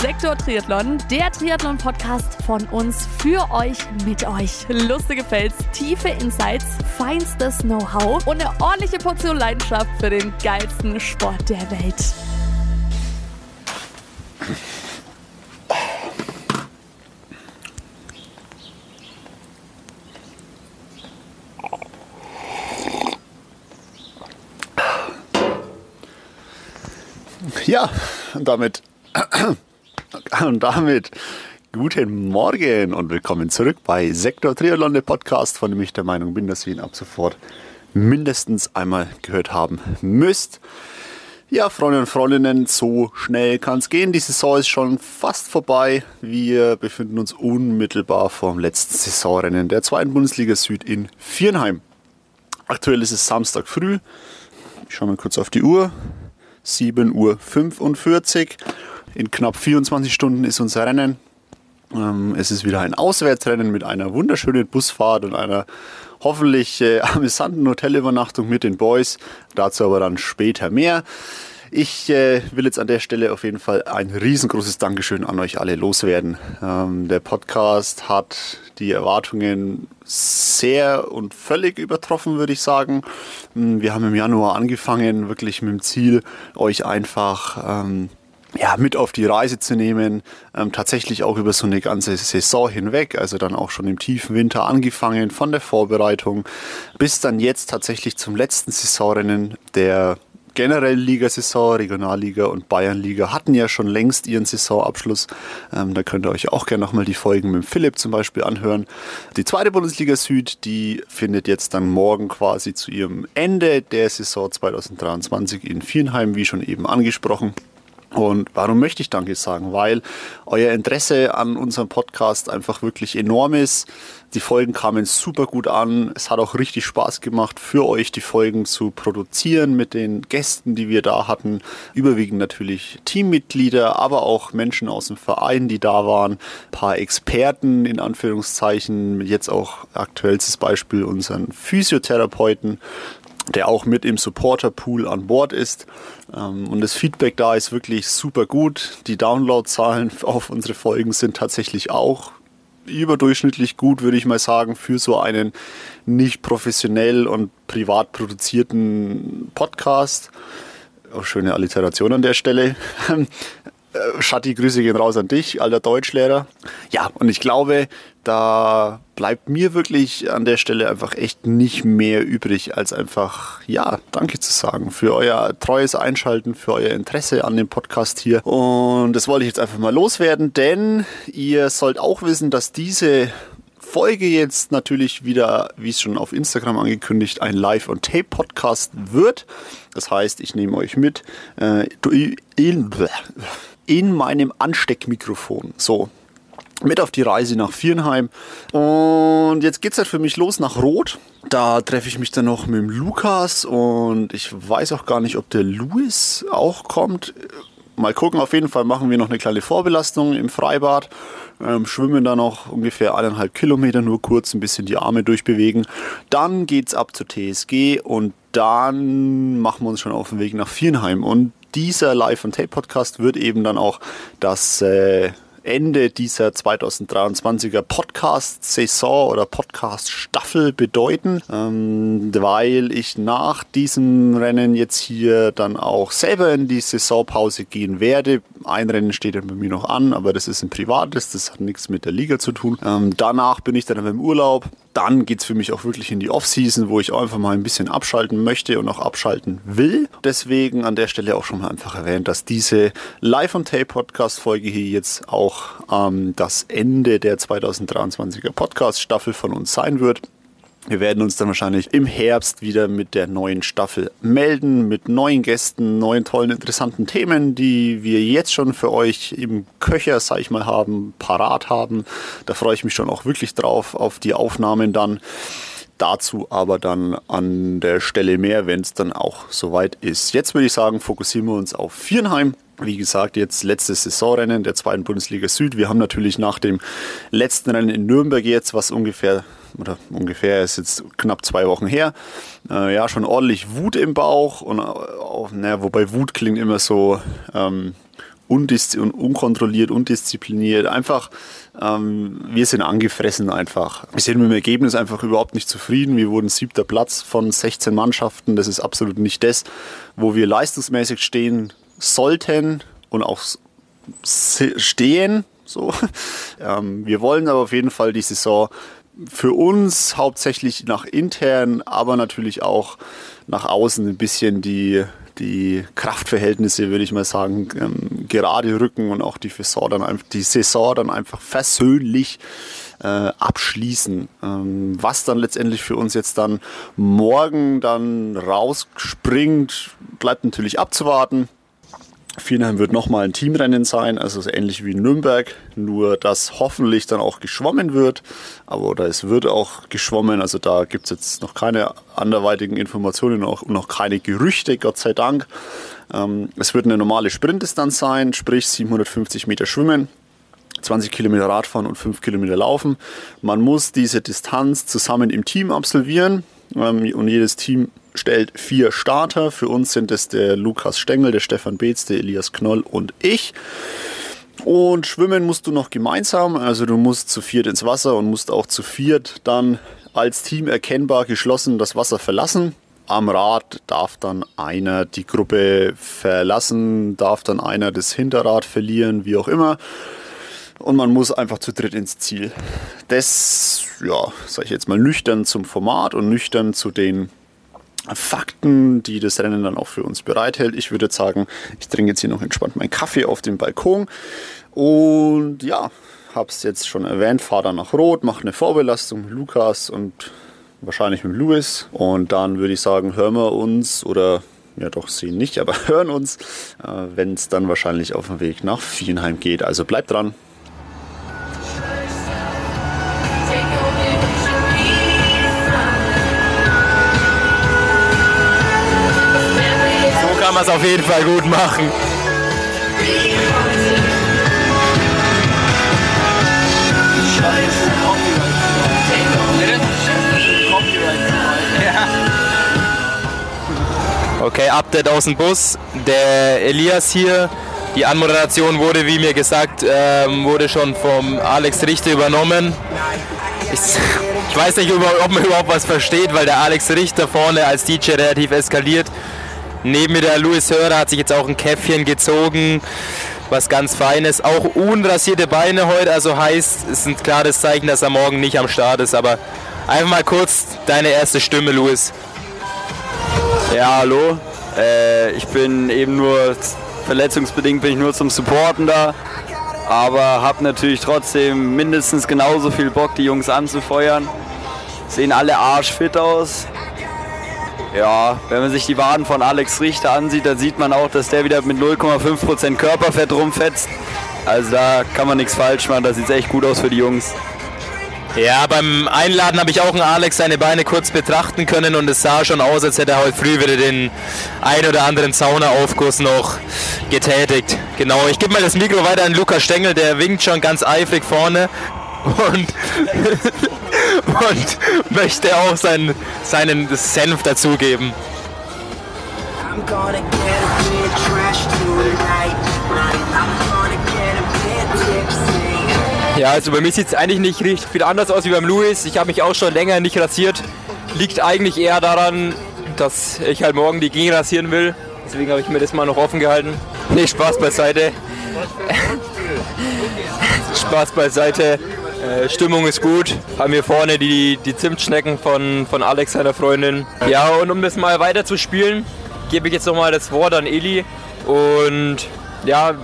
Sektor Triathlon, der Triathlon-Podcast von uns für euch, mit euch. Lustige Fails, tiefe Insights, feinstes Know-how und eine ordentliche Portion Leidenschaft für den geilsten Sport der Welt. Ja, und damit und damit guten Morgen und willkommen zurück bei Sektor Triathlon, der Podcast, von dem ich der Meinung bin, dass wir ihn ab sofort mindestens einmal gehört haben müsst. Ja, Freunde und Freundinnen, so schnell kann es gehen. Die Saison ist schon fast vorbei. Wir befinden uns unmittelbar vor dem letzten Saisonrennen der zweiten Bundesliga Süd in Viernheim. Aktuell ist es Samstag früh. Ich schaue mal kurz auf die Uhr. 7.45 Uhr. In knapp 24 Stunden ist unser Rennen. Ähm, es ist wieder ein Auswärtsrennen mit einer wunderschönen Busfahrt und einer hoffentlich äh, amüsanten Hotelübernachtung mit den Boys. Dazu aber dann später mehr. Ich äh, will jetzt an der Stelle auf jeden Fall ein riesengroßes Dankeschön an euch alle loswerden. Ähm, der Podcast hat die Erwartungen sehr und völlig übertroffen, würde ich sagen. Ähm, wir haben im Januar angefangen, wirklich mit dem Ziel, euch einfach ähm, ja, mit auf die Reise zu nehmen, ähm, tatsächlich auch über so eine ganze Saison hinweg, also dann auch schon im tiefen Winter angefangen, von der Vorbereitung bis dann jetzt tatsächlich zum letzten Saisonrennen der generell Ligasaison, Regionalliga und Bayernliga hatten ja schon längst ihren Saisonabschluss. Ähm, da könnt ihr euch auch gerne nochmal die Folgen mit Philipp zum Beispiel anhören. Die zweite Bundesliga Süd, die findet jetzt dann morgen quasi zu ihrem Ende der Saison 2023 in Viernheim, wie schon eben angesprochen. Und warum möchte ich Danke sagen? Weil euer Interesse an unserem Podcast einfach wirklich enorm ist. Die Folgen kamen super gut an. Es hat auch richtig Spaß gemacht, für euch die Folgen zu produzieren mit den Gästen, die wir da hatten. Überwiegend natürlich Teammitglieder, aber auch Menschen aus dem Verein, die da waren. Ein paar Experten in Anführungszeichen. Jetzt auch aktuellstes Beispiel unseren Physiotherapeuten der auch mit im Supporter-Pool an Bord ist. Ähm, und das Feedback da ist wirklich super gut. Die Download-Zahlen auf unsere Folgen sind tatsächlich auch überdurchschnittlich gut, würde ich mal sagen, für so einen nicht professionell und privat produzierten Podcast. Auch schöne Alliteration an der Stelle. Äh, Schatti, Grüße gehen raus an dich, alter Deutschlehrer. Ja, und ich glaube, da bleibt mir wirklich an der Stelle einfach echt nicht mehr übrig, als einfach, ja, danke zu sagen für euer treues Einschalten, für euer Interesse an dem Podcast hier. Und das wollte ich jetzt einfach mal loswerden, denn ihr sollt auch wissen, dass diese Folge jetzt natürlich wieder, wie es schon auf Instagram angekündigt, ein Live- und Tape-Podcast wird. Das heißt, ich nehme euch mit äh, in, in meinem Ansteckmikrofon. So, mit auf die Reise nach Viernheim. Und jetzt geht es halt für mich los nach Rot. Da treffe ich mich dann noch mit dem Lukas und ich weiß auch gar nicht, ob der Louis auch kommt. Mal gucken, auf jeden Fall machen wir noch eine kleine Vorbelastung im Freibad. Ähm, schwimmen da noch ungefähr eineinhalb Kilometer, nur kurz ein bisschen die Arme durchbewegen. Dann geht es ab zur TSG und dann machen wir uns schon auf den Weg nach Viernheim. Und dieser Live- und Tape-Podcast wird eben dann auch das äh, Ende dieser 2023er Podcast-Saison oder Podcast-Staffel bedeuten, ähm, weil ich nach diesem Rennen jetzt hier dann auch selber in die Saisonpause gehen werde. Ein Rennen steht dann bei mir noch an, aber das ist ein privates, das hat nichts mit der Liga zu tun. Ähm, danach bin ich dann im Urlaub dann geht es für mich auch wirklich in die Off-Season, wo ich einfach mal ein bisschen abschalten möchte und auch abschalten will. Deswegen an der Stelle auch schon mal einfach erwähnt, dass diese Live-on-Tape-Podcast-Folge hier jetzt auch ähm, das Ende der 2023er Podcast-Staffel von uns sein wird. Wir werden uns dann wahrscheinlich im Herbst wieder mit der neuen Staffel melden, mit neuen Gästen, neuen tollen, interessanten Themen, die wir jetzt schon für euch im Köcher, sag ich mal, haben, parat haben. Da freue ich mich schon auch wirklich drauf, auf die Aufnahmen dann. Dazu aber dann an der Stelle mehr, wenn es dann auch soweit ist. Jetzt würde ich sagen, fokussieren wir uns auf Viernheim. Wie gesagt, jetzt letztes Saisonrennen der zweiten Bundesliga Süd. Wir haben natürlich nach dem letzten Rennen in Nürnberg jetzt, was ungefähr oder ungefähr ist jetzt knapp zwei Wochen her, äh, ja, schon ordentlich Wut im Bauch und auch, naja, wobei Wut klingt immer so ähm, unkontrolliert, undiszipliniert. Einfach, ähm, wir sind angefressen einfach. Wir sind mit dem Ergebnis einfach überhaupt nicht zufrieden. Wir wurden siebter Platz von 16 Mannschaften. Das ist absolut nicht das, wo wir leistungsmäßig stehen sollten und auch stehen. So. Ähm, wir wollen aber auf jeden Fall die Saison für uns hauptsächlich nach intern, aber natürlich auch nach außen ein bisschen die, die Kraftverhältnisse, würde ich mal sagen, ähm, gerade rücken und auch die Saison dann, die Saison dann einfach versöhnlich äh, abschließen. Ähm, was dann letztendlich für uns jetzt dann morgen dann rausspringt, bleibt natürlich abzuwarten. Vierenheim wird nochmal ein Teamrennen sein, also ähnlich wie Nürnberg, nur dass hoffentlich dann auch geschwommen wird. Aber oder es wird auch geschwommen, also da gibt es jetzt noch keine anderweitigen Informationen und noch keine Gerüchte, Gott sei Dank. Ähm, es wird eine normale Sprintdistanz sein, sprich 750 Meter schwimmen. 20 Kilometer Radfahren und 5 Kilometer laufen. Man muss diese Distanz zusammen im Team absolvieren ähm, und jedes Team stellt vier Starter. Für uns sind es der Lukas Stengel, der Stefan Beetz, der Elias Knoll und ich. Und schwimmen musst du noch gemeinsam, also du musst zu viert ins Wasser und musst auch zu viert dann als Team erkennbar geschlossen das Wasser verlassen. Am Rad darf dann einer die Gruppe verlassen, darf dann einer das Hinterrad verlieren, wie auch immer. Und man muss einfach zu dritt ins Ziel. Das, ja, sage ich jetzt mal nüchtern zum Format und nüchtern zu den Fakten, die das Rennen dann auch für uns bereithält. Ich würde sagen, ich trinke jetzt hier noch entspannt meinen Kaffee auf dem Balkon und ja, habe es jetzt schon erwähnt, fahre dann nach Rot, mache eine Vorbelastung mit Lukas und wahrscheinlich mit Louis und dann würde ich sagen, hören wir uns oder ja doch sehen nicht, aber hören uns, äh, wenn es dann wahrscheinlich auf dem Weg nach Vienheim geht. Also bleibt dran. Man es auf jeden Fall gut machen. Okay, Update aus dem Bus. Der Elias hier. Die Anmoderation wurde, wie mir gesagt, ähm, wurde schon vom Alex Richter übernommen. Ich, ich weiß nicht, ob man überhaupt was versteht, weil der Alex Richter vorne als DJ relativ eskaliert. Neben mir der Louis Hörer hat sich jetzt auch ein Käffchen gezogen, was ganz Feines. Auch unrasierte Beine heute, also heißt, es ist ein klares Zeichen, dass er morgen nicht am Start ist. Aber einfach mal kurz deine erste Stimme, Louis. Ja, hallo. Äh, ich bin eben nur, verletzungsbedingt bin ich nur zum Supporten da. Aber habe natürlich trotzdem mindestens genauso viel Bock, die Jungs anzufeuern. Sehen alle arschfit aus. Ja, wenn man sich die Waden von Alex Richter ansieht, dann sieht man auch, dass der wieder mit 0,5% Körperfett rumfetzt. Also da kann man nichts falsch machen, das sieht echt gut aus für die Jungs. Ja, beim Einladen habe ich auch einen Alex seine Beine kurz betrachten können und es sah schon aus, als hätte er heute früh wieder den ein oder anderen Saunaaufguss noch getätigt. Genau, ich gebe mal das Mikro weiter an Lukas Stengel, der winkt schon ganz eifrig vorne und und möchte auch seinen, seinen Senf dazugeben. Ja, also bei mir sieht es eigentlich nicht richtig viel anders aus wie beim Louis. Ich habe mich auch schon länger nicht rasiert. Liegt eigentlich eher daran, dass ich halt morgen die Gegend rasieren will. Deswegen habe ich mir das mal noch offen gehalten. Nee, Spaß beiseite. Spaß beiseite. Äh, Stimmung ist gut. Haben hier vorne die, die Zimtschnecken von, von Alex, seiner Freundin. Ja, und um das mal weiter zu spielen, gebe ich jetzt nochmal das Wort an Eli. Und ja,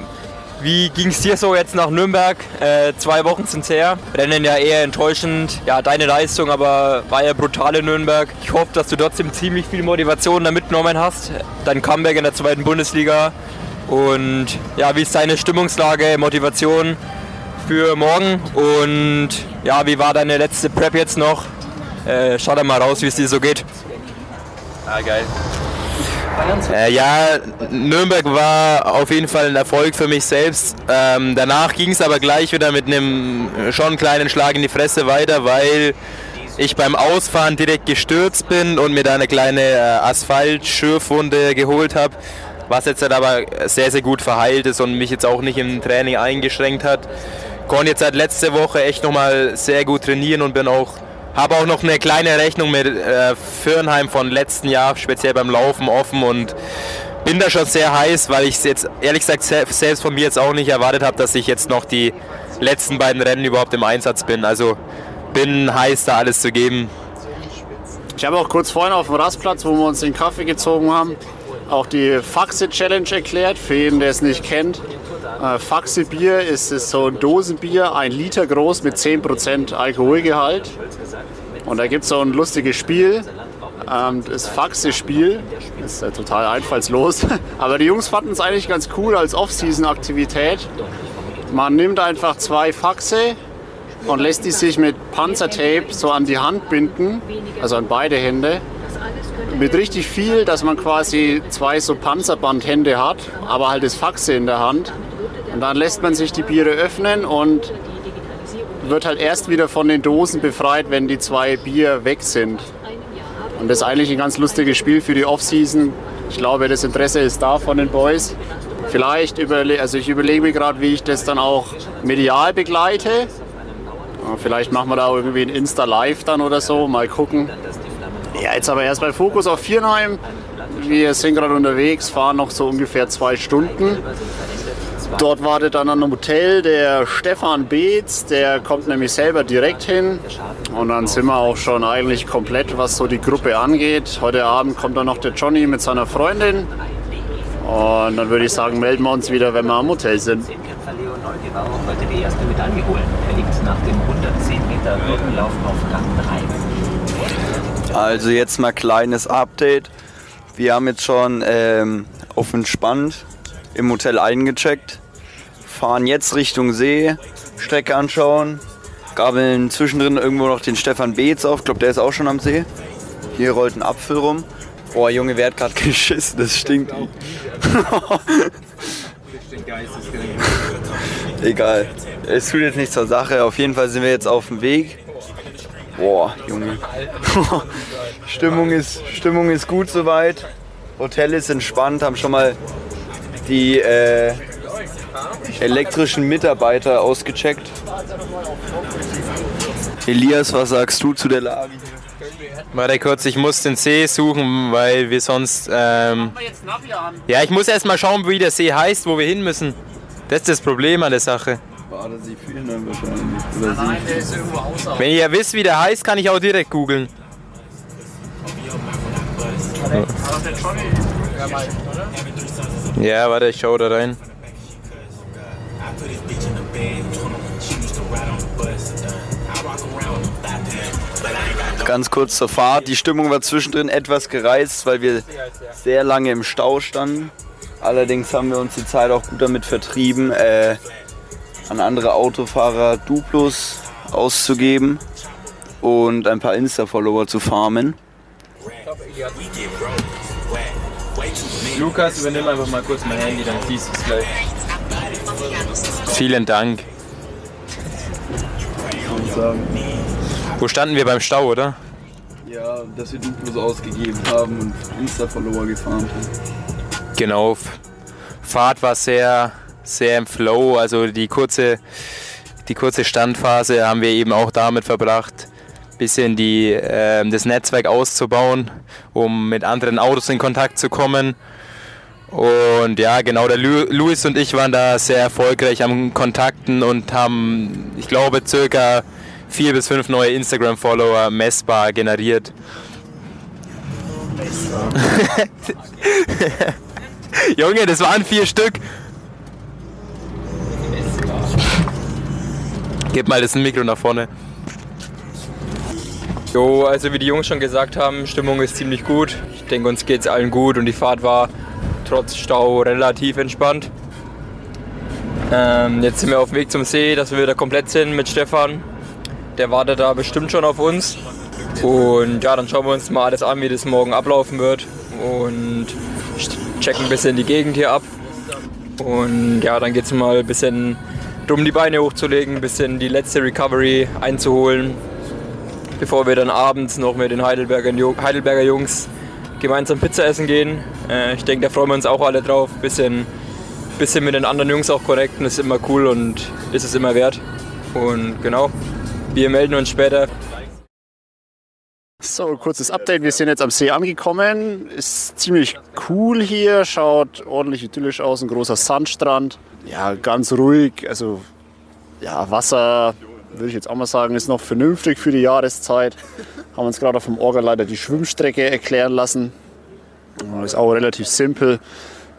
wie ging es dir so jetzt nach Nürnberg? Äh, zwei Wochen sind her. Rennen ja eher enttäuschend. Ja, deine Leistung, aber war ja brutal in Nürnberg. Ich hoffe, dass du trotzdem ziemlich viel Motivation da mitgenommen hast. Dein Comeback in der zweiten Bundesliga. Und ja, wie ist deine Stimmungslage, Motivation? Für morgen. Und ja, wie war deine letzte Prep jetzt noch? Äh, schau da mal raus, wie es dir so geht. Ah, geil. Äh, ja, Nürnberg war auf jeden Fall ein Erfolg für mich selbst. Ähm, danach ging es aber gleich wieder mit einem schon kleinen Schlag in die Fresse weiter, weil ich beim Ausfahren direkt gestürzt bin und mir da eine kleine äh, Asphalt-Schürfwunde geholt habe, was jetzt halt aber sehr, sehr gut verheilt ist und mich jetzt auch nicht im Training eingeschränkt hat. Konnte jetzt seit letzte Woche echt nochmal sehr gut trainieren und bin auch, habe auch noch eine kleine Rechnung mit äh, Firnheim von letzten Jahr, speziell beim Laufen offen und bin da schon sehr heiß, weil ich es jetzt ehrlich gesagt selbst von mir jetzt auch nicht erwartet habe, dass ich jetzt noch die letzten beiden Rennen überhaupt im Einsatz bin. Also bin heiß, da alles zu geben. Ich habe auch kurz vorhin auf dem Rastplatz, wo wir uns den Kaffee gezogen haben, auch die Faxe Challenge erklärt, für jeden, der es nicht kennt. Äh, Faxe Bier ist, ist so ein Dosenbier, ein Liter groß mit 10% Alkoholgehalt. Und da gibt es so ein lustiges Spiel, ähm, das Faxe-Spiel. Ist ja total einfallslos. Aber die Jungs fanden es eigentlich ganz cool als Off-Season-Aktivität. Man nimmt einfach zwei Faxe und lässt die sich mit Panzertape so an die Hand binden, also an beide Hände. Mit richtig viel, dass man quasi zwei so Panzerbandhände hat, aber halt das Faxe in der Hand. Und dann lässt man sich die Biere öffnen und wird halt erst wieder von den Dosen befreit, wenn die zwei Bier weg sind. Und das ist eigentlich ein ganz lustiges Spiel für die Offseason. Ich glaube, das Interesse ist da von den Boys. Vielleicht überlege, also ich überlege mir gerade, wie ich das dann auch medial begleite. Vielleicht machen wir da irgendwie ein Insta Live dann oder so, mal gucken. Ja, jetzt aber erst bei Fokus auf Viernheim. Wir sind gerade unterwegs, fahren noch so ungefähr zwei Stunden. Dort wartet dann an einem Hotel der Stefan Beetz, der kommt nämlich selber direkt hin. Und dann sind wir auch schon eigentlich komplett, was so die Gruppe angeht. Heute Abend kommt dann noch der Johnny mit seiner Freundin. Und dann würde ich sagen, melden wir uns wieder, wenn wir am Hotel sind. heute die erste Medaille holen. Er liegt nach dem 110 Meter Hürdenlauf auf Rang 3. Also jetzt mal kleines Update. Wir haben jetzt schon ähm, auf entspannt im Hotel eingecheckt, fahren jetzt Richtung See, Strecke anschauen, gabeln zwischendrin irgendwo noch den Stefan Beetz auf, ich glaube der ist auch schon am See. Hier rollt ein Apfel rum. Boah, Junge, wer hat gerade geschissen? Das stinkt. Egal. Es tut jetzt nichts zur Sache. Auf jeden Fall sind wir jetzt auf dem Weg. Boah, Junge. Stimmung ist, Stimmung ist gut soweit. Hotel ist entspannt, haben schon mal die äh, elektrischen Mitarbeiter ausgecheckt. Elias, was sagst du zu der Lage Warte kurz, ich muss den See suchen, weil wir sonst. Ähm, ja, ich muss erst mal schauen, wie der See heißt, wo wir hin müssen. Das ist das Problem an der Sache. Wenn ihr wisst, wie der heißt, kann ich auch direkt googeln. Ja, warte, ich schau da rein. Ganz kurz zur Fahrt. Die Stimmung war zwischendrin etwas gereizt, weil wir sehr lange im Stau standen. Allerdings haben wir uns die Zeit auch gut damit vertrieben, äh, an andere Autofahrer Duplos auszugeben und ein paar Insta-Follower zu farmen. Lukas, übernimm einfach mal kurz mein Handy, dann siehst du es gleich. Vielen Dank. Wo standen wir beim Stau, oder? Ja, dass wir Duplos ausgegeben haben und Insta-Follower gefahren haben. Genau. Fahrt war sehr, sehr im Flow. Also die kurze, die kurze Standphase haben wir eben auch damit verbracht, bisschen die, äh, das Netzwerk auszubauen, um mit anderen Autos in Kontakt zu kommen. Und ja, genau, der Lu Luis und ich waren da sehr erfolgreich am Kontakten und haben, ich glaube, circa vier bis fünf neue Instagram-Follower messbar generiert. Junge, das waren vier Stück. Gib mal das Mikro nach vorne. Jo, also wie die Jungs schon gesagt haben, Stimmung ist ziemlich gut. Ich denke, uns geht es allen gut und die Fahrt war trotz Stau relativ entspannt. Ähm, jetzt sind wir auf dem Weg zum See, dass wir wieder komplett sind mit Stefan. Der wartet da bestimmt schon auf uns. Und ja, dann schauen wir uns mal alles an, wie das morgen ablaufen wird. Und checken ein bisschen die Gegend hier ab. Und ja, dann geht es mal ein bisschen darum, die Beine hochzulegen, ein bisschen die letzte Recovery einzuholen. bevor wir dann abends noch mit den Heidelberger, Heidelberger Jungs gemeinsam Pizza essen gehen. Äh, ich denke, da freuen wir uns auch alle drauf. Bisschen, bisschen mit den anderen Jungs auch connecten, ist immer cool und ist es immer wert. Und genau, wir melden uns später. So, kurzes Update. Wir sind jetzt am See angekommen. Ist ziemlich cool hier, schaut ordentlich idyllisch aus, ein großer Sandstrand. Ja, ganz ruhig. Also, ja, Wasser, würde ich jetzt auch mal sagen, ist noch vernünftig für die Jahreszeit. Haben uns gerade vom Orgaleiter die Schwimmstrecke erklären lassen. Ist auch relativ simpel.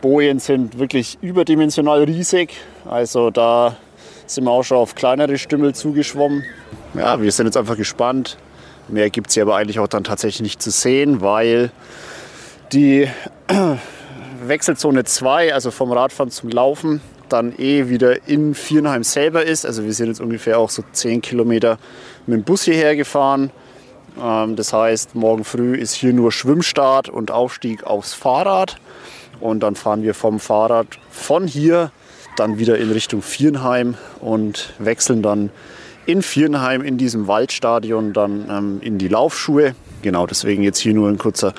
Bojen sind wirklich überdimensional riesig. Also da sind wir auch schon auf kleinere Stümmel zugeschwommen. Ja, wir sind jetzt einfach gespannt, Mehr gibt es hier aber eigentlich auch dann tatsächlich nicht zu sehen, weil die Wechselzone 2, also vom Radfahren zum Laufen, dann eh wieder in Vierenheim selber ist. Also wir sind jetzt ungefähr auch so 10 Kilometer mit dem Bus hierher gefahren. Ähm, das heißt, morgen früh ist hier nur Schwimmstart und Aufstieg aufs Fahrrad. Und dann fahren wir vom Fahrrad von hier dann wieder in Richtung Vierenheim und wechseln dann in Vierenheim in diesem Waldstadion dann ähm, in die Laufschuhe. Genau, deswegen jetzt hier nur ein kurzer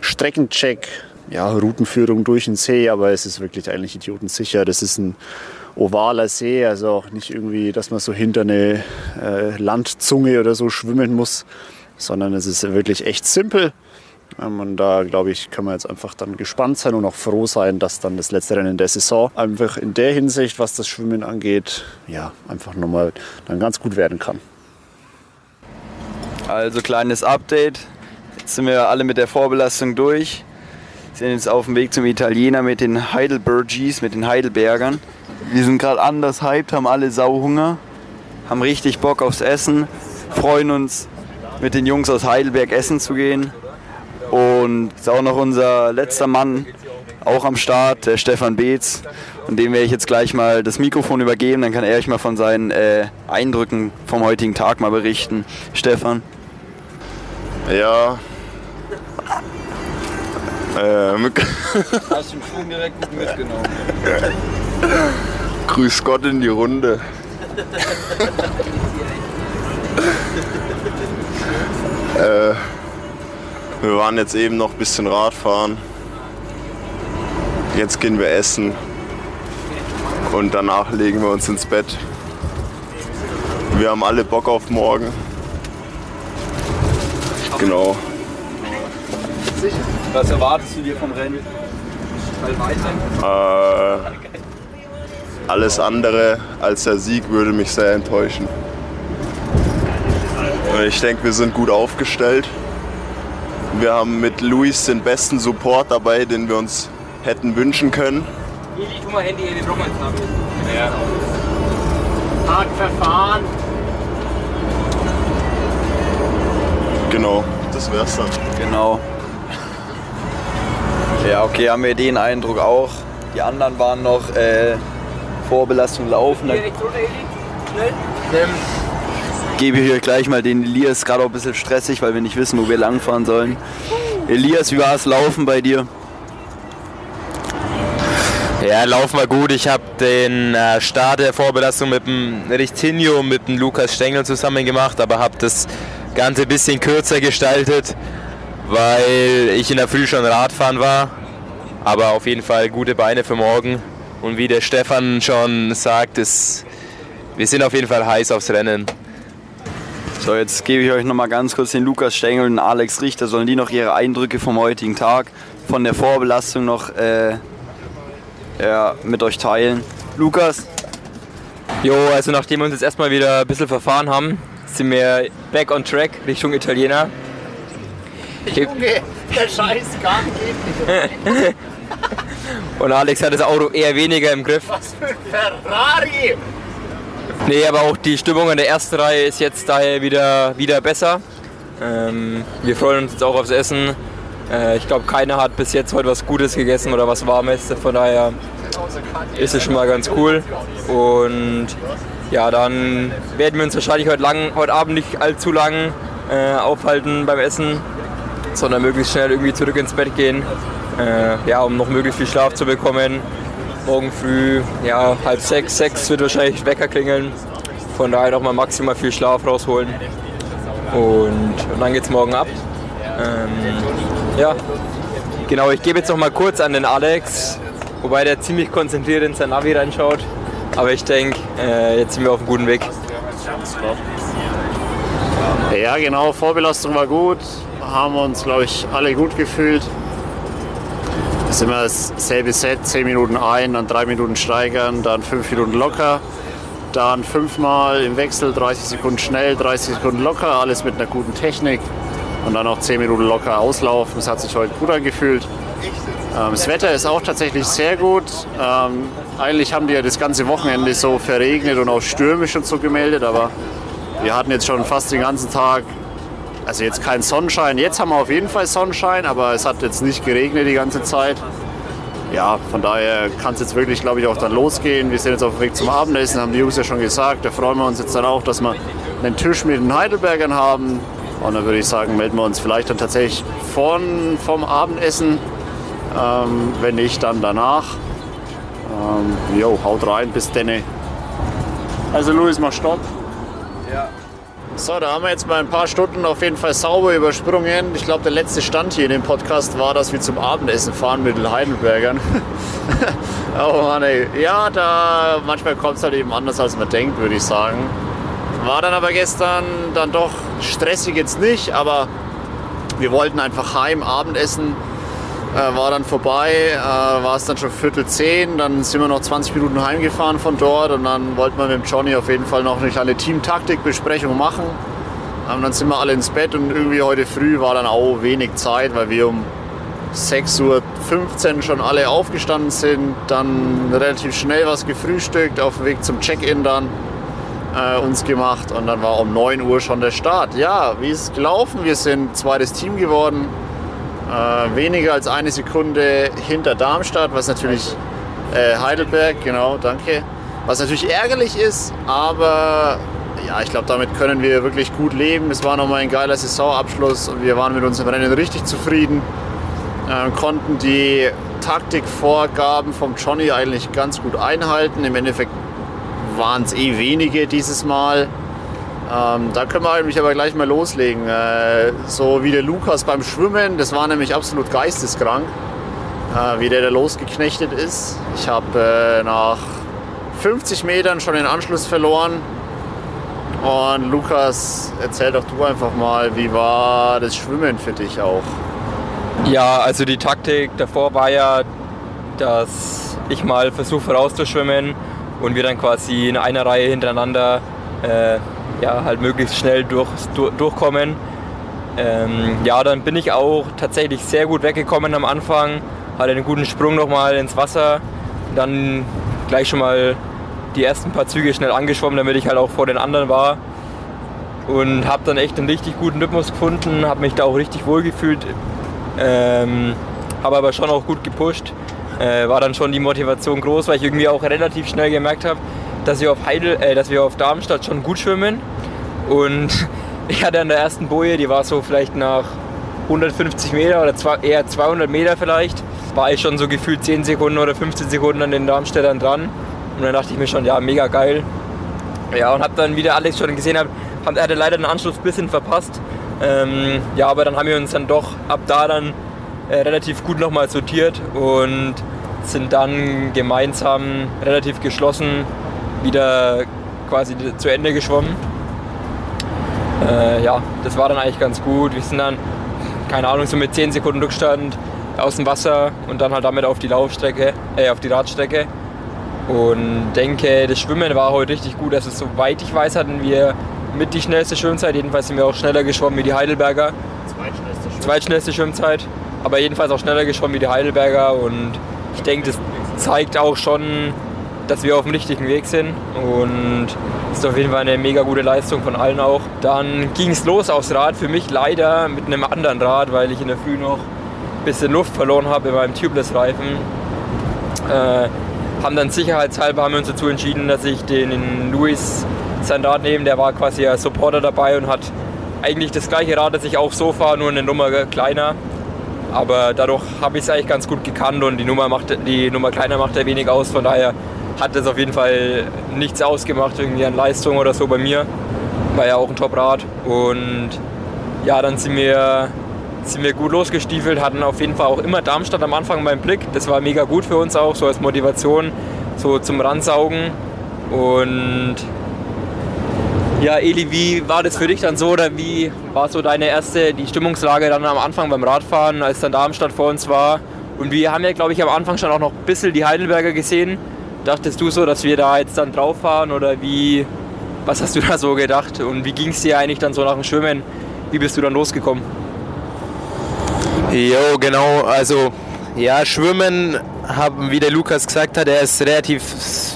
Streckencheck. Ja, Routenführung durch den See, aber es ist wirklich eigentlich idiotensicher. Das ist ein ovaler See, also auch nicht irgendwie, dass man so hinter eine äh, Landzunge oder so schwimmen muss, sondern es ist wirklich echt simpel. Ähm, und da, glaube ich, kann man jetzt einfach dann gespannt sein und auch froh sein, dass dann das letzte Rennen der Saison einfach in der Hinsicht, was das Schwimmen angeht, ja, einfach nochmal dann ganz gut werden kann. Also kleines Update. Jetzt sind wir alle mit der Vorbelastung durch. Sind jetzt auf dem Weg zum Italiener mit den Heidelbergies, mit den Heidelbergern. Wir sind gerade anders hyped, haben alle Sauhunger, haben richtig Bock aufs Essen, freuen uns mit den Jungs aus Heidelberg essen zu gehen. Und ist auch noch unser letzter Mann auch am Start, der Stefan Beetz. Und dem werde ich jetzt gleich mal das Mikrofon übergeben. Dann kann er euch mal von seinen äh, Eindrücken vom heutigen Tag mal berichten. Stefan. Ja. Ähm. Hast du den Schwung direkt gut mitgenommen? Grüß Gott in die Runde. äh. Wir waren jetzt eben noch ein bisschen Radfahren. Jetzt gehen wir essen. Und danach legen wir uns ins Bett. Wir haben alle Bock auf morgen. Genau. Was erwartest du dir vom Rennen? Äh, alles andere als der Sieg würde mich sehr enttäuschen. Ich denke, wir sind gut aufgestellt. Wir haben mit Luis den besten Support dabei, den wir uns hätten wünschen können. Eli, tu mal Handy, wir brauchen haben. Ja. Hart verfahren. Genau, das wär's dann. Genau. Ja, okay, haben wir den Eindruck auch. Die anderen waren noch äh, Vorbelastung laufen. Dann gebe euch gleich mal den Elias, gerade auch ein bisschen stressig, weil wir nicht wissen, wo wir langfahren sollen. Elias, wie war es laufen bei dir? Ja, Lauf war gut. Ich habe den äh, Start der Vorbelastung mit dem Richtinho, mit dem Lukas Stengel zusammen gemacht, aber habe das Ganze ein bisschen kürzer gestaltet, weil ich in der Früh schon Radfahren war. Aber auf jeden Fall gute Beine für morgen. Und wie der Stefan schon sagt, ist, wir sind auf jeden Fall heiß aufs Rennen. So, jetzt gebe ich euch noch mal ganz kurz den Lukas Stengel und Alex Richter. Sollen die noch ihre Eindrücke vom heutigen Tag, von der Vorbelastung noch äh, ja, mit euch teilen? Lukas? Jo, also nachdem wir uns jetzt erstmal wieder ein bisschen verfahren haben, sind wir back on track Richtung Italiener. Junge, der Scheiß gar nicht. und Alex hat das Auto eher weniger im Griff. Was für ein Ferrari! Nee, aber auch die Stimmung in der ersten Reihe ist jetzt daher wieder, wieder besser. Ähm, wir freuen uns jetzt auch aufs Essen. Äh, ich glaube, keiner hat bis jetzt heute was Gutes gegessen oder was Warmes. Von daher ist es schon mal ganz cool. Und ja, dann werden wir uns wahrscheinlich heute, lang, heute Abend nicht allzu lang äh, aufhalten beim Essen, sondern möglichst schnell irgendwie zurück ins Bett gehen, äh, ja, um noch möglichst viel Schlaf zu bekommen morgen früh, ja, halb sechs, sechs wird wahrscheinlich Wecker klingeln. Von daher noch mal maximal viel Schlaf rausholen. Und, und dann geht es morgen ab. Ähm, ja, genau, ich gebe jetzt noch mal kurz an den Alex, wobei der ziemlich konzentriert in sein Navi reinschaut. Aber ich denke, äh, jetzt sind wir auf einem guten Weg. Ja, genau, Vorbelastung war gut. Haben uns, glaube ich, alle gut gefühlt. Das ist immer dasselbe Set, 10 Minuten ein, dann 3 Minuten steigern, dann 5 Minuten locker, dann fünfmal im Wechsel, 30 Sekunden schnell, 30 Sekunden locker, alles mit einer guten Technik und dann noch 10 Minuten locker auslaufen. Das hat sich heute gut angefühlt. Ähm, das Wetter ist auch tatsächlich sehr gut. Ähm, eigentlich haben die ja das ganze Wochenende so verregnet und auch stürmisch und so gemeldet, aber wir hatten jetzt schon fast den ganzen Tag also jetzt kein Sonnenschein. Jetzt haben wir auf jeden Fall Sonnenschein, aber es hat jetzt nicht geregnet die ganze Zeit. Ja, von daher kann es jetzt wirklich, glaube ich, auch dann losgehen. Wir sind jetzt auf dem Weg zum Abendessen, haben die Jungs ja schon gesagt. Da freuen wir uns jetzt dann auch, dass wir einen Tisch mit den Heidelbergern haben. Und dann würde ich sagen, melden wir uns vielleicht dann tatsächlich von, vom Abendessen. Ähm, wenn nicht, dann danach. Ähm, jo, haut rein, bis denne. Also Luis, mach Stopp. Ja. So, da haben wir jetzt mal ein paar Stunden auf jeden Fall sauber übersprungen. Ich glaube, der letzte Stand hier in dem Podcast war, dass wir zum Abendessen fahren mit den Heidelbergern. oh Mann, ey. Ja, da manchmal kommt es halt eben anders, als man denkt, würde ich sagen. War dann aber gestern dann doch stressig jetzt nicht, aber wir wollten einfach heim Abendessen äh, war dann vorbei, äh, war es dann schon Viertel zehn, dann sind wir noch 20 Minuten heimgefahren von dort und dann wollten wir mit dem Johnny auf jeden Fall noch eine kleine Teamtaktikbesprechung machen. Ähm, dann sind wir alle ins Bett und irgendwie heute früh war dann auch wenig Zeit, weil wir um 6.15 Uhr schon alle aufgestanden sind, dann relativ schnell was gefrühstückt, auf dem Weg zum Check-in dann äh, uns gemacht und dann war um 9 Uhr schon der Start. Ja, wie ist es gelaufen? Wir sind zweites Team geworden, äh, weniger als eine Sekunde hinter Darmstadt, was natürlich äh, Heidelberg, genau, danke. Was natürlich ärgerlich ist, aber ja, ich glaube, damit können wir wirklich gut leben. Es war nochmal ein geiler Saisonabschluss und wir waren mit unserem Rennen richtig zufrieden. Äh, konnten die Taktikvorgaben vom Johnny eigentlich ganz gut einhalten. Im Endeffekt waren es eh wenige dieses Mal. Ähm, da können wir nämlich aber gleich mal loslegen. Äh, so wie der Lukas beim Schwimmen, das war nämlich absolut geisteskrank, äh, wie der da losgeknechtet ist. Ich habe äh, nach 50 Metern schon den Anschluss verloren. Und Lukas, erzähl doch du einfach mal, wie war das Schwimmen für dich auch? Ja, also die Taktik davor war ja, dass ich mal versuche vorauszuschwimmen und wir dann quasi in einer Reihe hintereinander äh, ja, halt möglichst schnell durch, durchkommen. Ähm, ja, dann bin ich auch tatsächlich sehr gut weggekommen am Anfang, hatte einen guten Sprung nochmal ins Wasser, dann gleich schon mal die ersten paar Züge schnell angeschwommen, damit ich halt auch vor den anderen war und habe dann echt einen richtig guten Rhythmus gefunden, habe mich da auch richtig wohl gefühlt, ähm, habe aber schon auch gut gepusht, äh, war dann schon die Motivation groß, weil ich irgendwie auch relativ schnell gemerkt habe, dass wir auf, Heidel, äh, dass wir auf Darmstadt schon gut schwimmen. Und ich hatte an der ersten Boje, die war so vielleicht nach 150 Meter oder zwei, eher 200 Meter vielleicht, war ich schon so gefühlt 10 Sekunden oder 15 Sekunden an den Darmstädtern dran. Und dann dachte ich mir schon, ja, mega geil. Ja, und hab dann wieder Alex schon gesehen, hab, er hatte leider den Anschluss ein bisschen verpasst. Ähm, ja, aber dann haben wir uns dann doch ab da dann äh, relativ gut nochmal sortiert und sind dann gemeinsam relativ geschlossen wieder quasi zu Ende geschwommen. Äh, ja, das war dann eigentlich ganz gut. Wir sind dann, keine Ahnung, so mit 10 Sekunden Rückstand aus dem Wasser und dann halt damit auf die Laufstrecke, äh, auf die Radstrecke. Und denke, das Schwimmen war heute richtig gut. Also soweit ich weiß, hatten wir mit die schnellste Schwimmzeit. Jedenfalls sind wir auch schneller geschwommen wie die Heidelberger. Zweitschnellste, Schwimm Zweitschnellste Schwimmzeit. Aber jedenfalls auch schneller geschwommen wie die Heidelberger. Und ich denke, das zeigt auch schon, dass wir auf dem richtigen Weg sind und ist auf jeden Fall eine mega gute Leistung von allen auch. Dann ging es los aufs Rad, für mich leider mit einem anderen Rad, weil ich in der Früh noch ein bisschen Luft verloren habe in meinem Tubeless-Reifen. Äh, haben dann sicherheitshalber haben wir uns dazu entschieden, dass ich den Luis sein Rad nehme, der war quasi als Supporter dabei und hat eigentlich das gleiche Rad, das ich auch so fahre, nur eine Nummer kleiner. Aber dadurch habe ich es eigentlich ganz gut gekannt und die Nummer, macht, die Nummer kleiner macht ja wenig aus. Von daher hat das auf jeden Fall nichts ausgemacht, irgendwie an Leistung oder so bei mir. war ja auch ein Top-Rad. Und ja, dann sind wir, sind wir gut losgestiefelt, hatten auf jeden Fall auch immer Darmstadt am Anfang beim Blick. Das war mega gut für uns auch, so als Motivation, so zum Ransaugen. Und ja, Eli, wie war das für dich dann so oder wie war so deine erste, die Stimmungslage dann am Anfang beim Radfahren, als dann Darmstadt vor uns war? Und wir haben ja, glaube ich, am Anfang schon auch noch ein bisschen die Heidelberger gesehen. Dachtest du so, dass wir da jetzt dann drauf fahren oder wie, was hast du da so gedacht? Und wie ging es dir eigentlich dann so nach dem Schwimmen? Wie bist du dann losgekommen? Jo, genau, also ja, Schwimmen, haben, wie der Lukas gesagt hat, er ist relativ,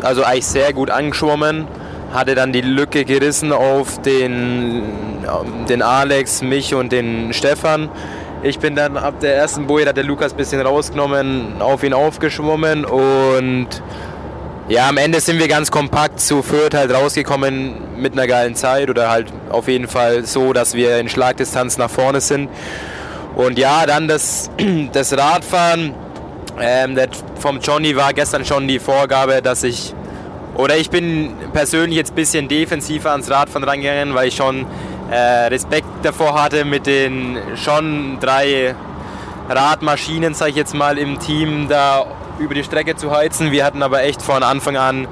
also eigentlich sehr gut angeschwommen hatte dann die Lücke gerissen auf den, den Alex, mich und den Stefan. Ich bin dann ab der ersten Boje, hat der Lukas ein bisschen rausgenommen, auf ihn aufgeschwommen und ja, am Ende sind wir ganz kompakt zu Fürth halt rausgekommen mit einer geilen Zeit oder halt auf jeden Fall so, dass wir in Schlagdistanz nach vorne sind. Und ja, dann das, das Radfahren ähm, vom Johnny war gestern schon die Vorgabe, dass ich oder ich bin persönlich jetzt ein bisschen defensiver ans Radfahren rangegangen, weil ich schon äh, Respekt davor hatte, mit den schon drei Radmaschinen, sage ich jetzt mal, im Team da über die Strecke zu heizen. Wir hatten aber echt von Anfang an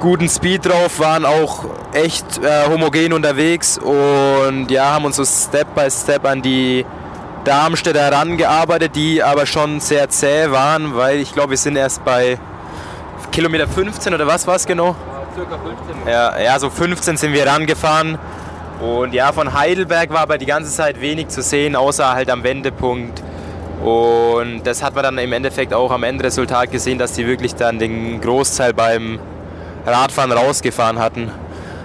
guten Speed drauf, waren auch echt äh, homogen unterwegs und ja, haben uns so Step by Step an die Darmstädter herangearbeitet, die aber schon sehr zäh waren, weil ich glaube, wir sind erst bei Kilometer 15 oder was war es genau? Ja, circa 15. Ja, ja, so 15 sind wir rangefahren. Und ja, von Heidelberg war aber die ganze Zeit wenig zu sehen, außer halt am Wendepunkt. Und das hat man dann im Endeffekt auch am Endresultat gesehen, dass die wirklich dann den Großteil beim Radfahren rausgefahren hatten.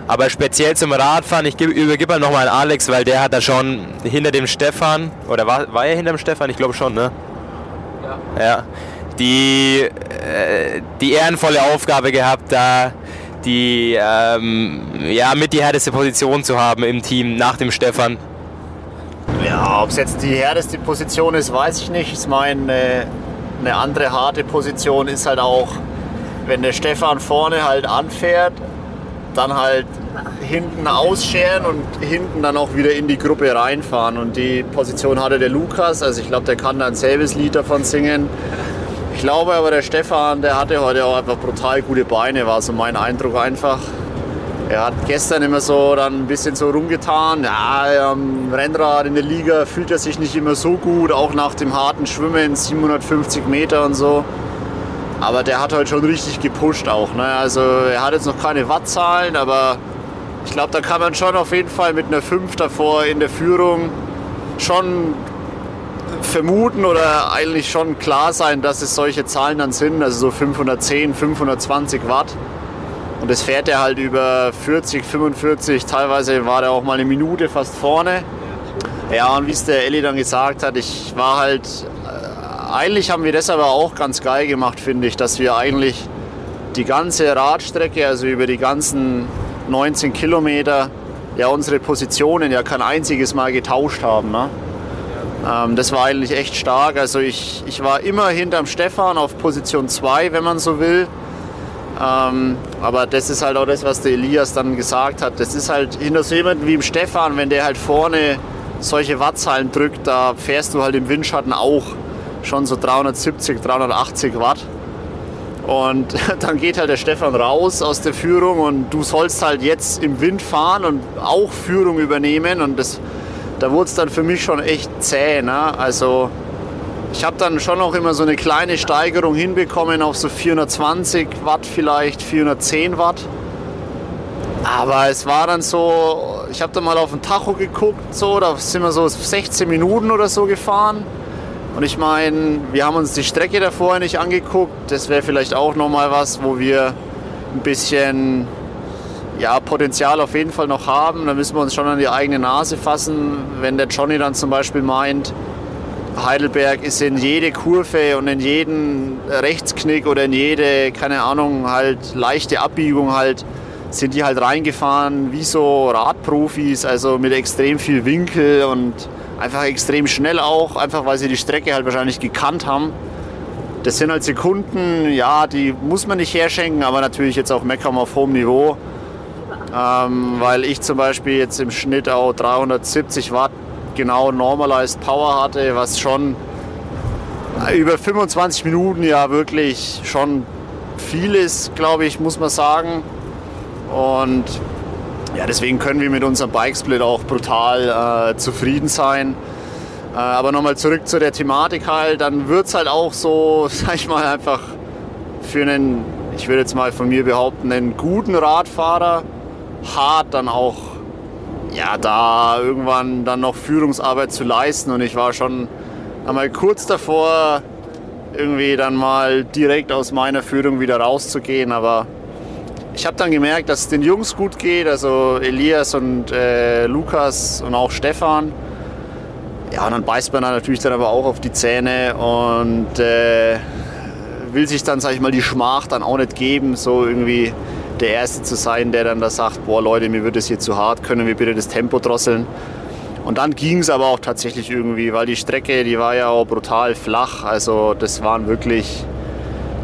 Aber speziell zum Radfahren, ich übergebe halt nochmal an Alex, weil der hat da schon hinter dem Stefan, oder war, war er hinter dem Stefan? Ich glaube schon, ne? Ja. ja die, äh, die ehrenvolle Aufgabe gehabt, da die ähm, ja, mit die härteste Position zu haben im Team nach dem Stefan. Ja, ob es jetzt die härteste Position ist, weiß ich nicht. Ich meine, äh, eine andere harte Position ist halt auch, wenn der Stefan vorne halt anfährt, dann halt hinten ausscheren und hinten dann auch wieder in die Gruppe reinfahren. Und die Position hatte der Lukas, also ich glaube, der kann da ein selbes Lied davon singen. Ich glaube aber, der Stefan, der hatte heute auch einfach brutal gute Beine, war so mein Eindruck einfach. Er hat gestern immer so dann ein bisschen so rumgetan. Ja, am Rennrad in der Liga fühlt er sich nicht immer so gut, auch nach dem harten Schwimmen, 750 Meter und so. Aber der hat heute schon richtig gepusht auch. Ne? Also er hat jetzt noch keine Wattzahlen, aber ich glaube, da kann man schon auf jeden Fall mit einer 5 davor in der Führung schon vermuten oder eigentlich schon klar sein, dass es solche Zahlen dann sind, also so 510, 520 Watt. Und das fährt er halt über 40, 45, teilweise war er auch mal eine Minute fast vorne. Ja, und wie es der Elli dann gesagt hat, ich war halt, äh, eigentlich haben wir das aber auch ganz geil gemacht, finde ich, dass wir eigentlich die ganze Radstrecke, also über die ganzen 19 Kilometer, ja unsere Positionen ja kein einziges Mal getauscht haben. Ne? Ähm, das war eigentlich echt stark. Also ich, ich war immer hinterm Stefan auf Position 2, wenn man so will. Ähm, aber das ist halt auch das, was der Elias dann gesagt hat. Das ist halt hinter so jemandem wie im Stefan, wenn der halt vorne solche Wattzahlen drückt, da fährst du halt im Windschatten auch schon so 370, 380 Watt. Und dann geht halt der Stefan raus aus der Führung und du sollst halt jetzt im Wind fahren und auch Führung übernehmen. Und das da wurde es dann für mich schon echt zäh. Ne? Also ich habe dann schon auch immer so eine kleine Steigerung hinbekommen auf so 420 Watt vielleicht, 410 Watt. Aber es war dann so, ich habe dann mal auf den Tacho geguckt, so, da sind wir so 16 Minuten oder so gefahren. Und ich meine, wir haben uns die Strecke davor nicht angeguckt. Das wäre vielleicht auch nochmal was, wo wir ein bisschen ja, Potenzial auf jeden Fall noch haben. Da müssen wir uns schon an die eigene Nase fassen. Wenn der Johnny dann zum Beispiel meint, Heidelberg ist in jede Kurve und in jeden Rechtsknick oder in jede, keine Ahnung, halt leichte Abbiegung halt, sind die halt reingefahren wie so Radprofis, also mit extrem viel Winkel und einfach extrem schnell auch, einfach weil sie die Strecke halt wahrscheinlich gekannt haben. Das sind halt Sekunden, ja, die muss man nicht herschenken, aber natürlich jetzt auch meckern auf hohem Niveau. ähm, weil ich zum Beispiel jetzt im Schnitt auch 370 Watt genau Normalized Power hatte, was schon über 25 Minuten ja wirklich schon viel ist, glaube ich, muss man sagen. Und ja, deswegen können wir mit unserem Bikesplit auch brutal äh, zufrieden sein. Äh, aber nochmal zurück zu der Thematik halt, dann wird es halt auch so, sag ich mal, einfach für einen, ich würde jetzt mal von mir behaupten, einen guten Radfahrer hart dann auch, ja, da irgendwann dann noch Führungsarbeit zu leisten. Und ich war schon einmal kurz davor, irgendwie dann mal direkt aus meiner Führung wieder rauszugehen. Aber ich habe dann gemerkt, dass es den Jungs gut geht, also Elias und äh, Lukas und auch Stefan. Ja, und dann beißt man dann natürlich dann aber auch auf die Zähne und äh, will sich dann, sag ich mal, die Schmach dann auch nicht geben, so irgendwie der Erste zu sein, der dann da sagt, boah Leute, mir wird es hier zu hart, können wir bitte das Tempo drosseln. Und dann ging es aber auch tatsächlich irgendwie, weil die Strecke, die war ja auch brutal flach. Also das waren wirklich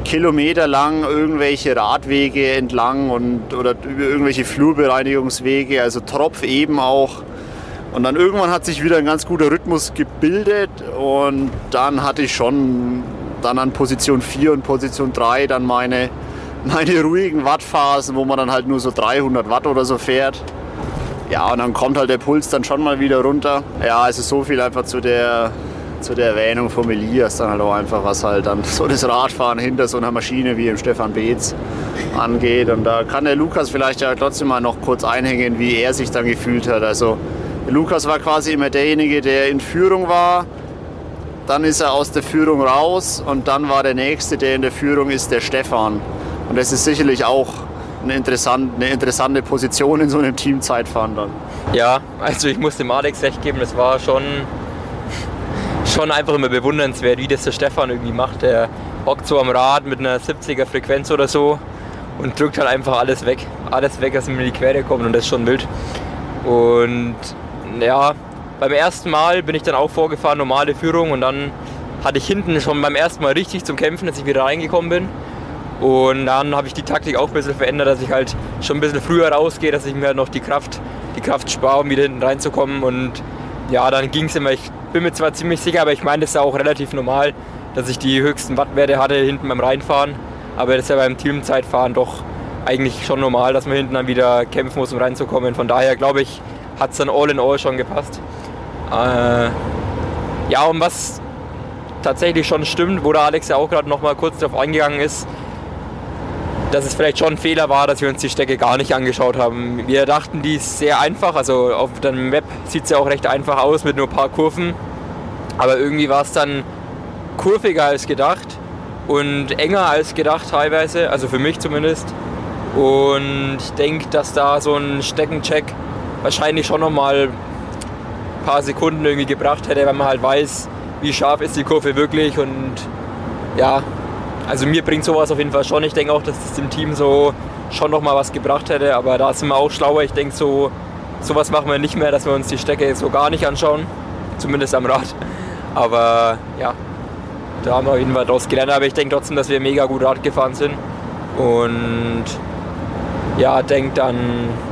kilometerlang irgendwelche Radwege entlang und oder über irgendwelche Flurbereinigungswege, also Tropf eben auch. Und dann irgendwann hat sich wieder ein ganz guter Rhythmus gebildet und dann hatte ich schon dann an Position 4 und Position 3 dann meine, meine ruhigen Wattphasen, wo man dann halt nur so 300 Watt oder so fährt. Ja, und dann kommt halt der Puls dann schon mal wieder runter. Ja, also so viel einfach zu der, zu der Erwähnung vom Elias dann halt auch einfach, was halt dann so das Radfahren hinter so einer Maschine wie im Stefan Beetz angeht. Und da kann der Lukas vielleicht ja trotzdem mal noch kurz einhängen, wie er sich dann gefühlt hat. Also Lukas war quasi immer derjenige, der in Führung war. Dann ist er aus der Führung raus und dann war der Nächste, der in der Führung ist, der Stefan. Und das ist sicherlich auch eine, interessant, eine interessante Position in so einem Teamzeitfahren dann. Ja, also ich muss dem Alex recht geben, das war schon, schon einfach immer bewundernswert, wie das der Stefan irgendwie macht. Der hockt so am Rad mit einer 70er Frequenz oder so und drückt halt einfach alles weg. Alles weg, was ihm in die Quere kommt und das ist schon wild. Und ja, beim ersten Mal bin ich dann auch vorgefahren, normale Führung und dann hatte ich hinten schon beim ersten Mal richtig zum Kämpfen, dass ich wieder reingekommen bin. Und dann habe ich die Taktik auch ein bisschen verändert, dass ich halt schon ein bisschen früher rausgehe, dass ich mir halt noch die Kraft, die Kraft spare, um wieder hinten reinzukommen. Und ja, dann ging es immer. Ich bin mir zwar ziemlich sicher, aber ich meine, das ist ja auch relativ normal, dass ich die höchsten Wattwerte hatte hinten beim Reinfahren. Aber das ist ja beim Teamzeitfahren doch eigentlich schon normal, dass man hinten dann wieder kämpfen muss, um reinzukommen. Von daher glaube ich, hat es dann all in all schon gepasst. Äh, ja, und was tatsächlich schon stimmt, wo der Alex ja auch gerade noch mal kurz darauf eingegangen ist, dass es vielleicht schon ein Fehler war, dass wir uns die Strecke gar nicht angeschaut haben. Wir dachten, die ist sehr einfach, also auf dem Map sieht sie ja auch recht einfach aus mit nur ein paar Kurven. Aber irgendwie war es dann kurviger als gedacht und enger als gedacht teilweise, also für mich zumindest. Und ich denke, dass da so ein Steckencheck wahrscheinlich schon nochmal ein paar Sekunden irgendwie gebracht hätte, wenn man halt weiß, wie scharf ist die Kurve wirklich und ja, also mir bringt sowas auf jeden Fall schon. Ich denke auch, dass es dem Team so schon noch mal was gebracht hätte, aber da sind wir auch schlauer. Ich denke, so sowas machen wir nicht mehr, dass wir uns die Strecke so gar nicht anschauen, zumindest am Rad. Aber ja, da haben wir auf jeden Fall daraus gelernt. Aber ich denke trotzdem, dass wir mega gut Rad gefahren sind und ja, denke dann,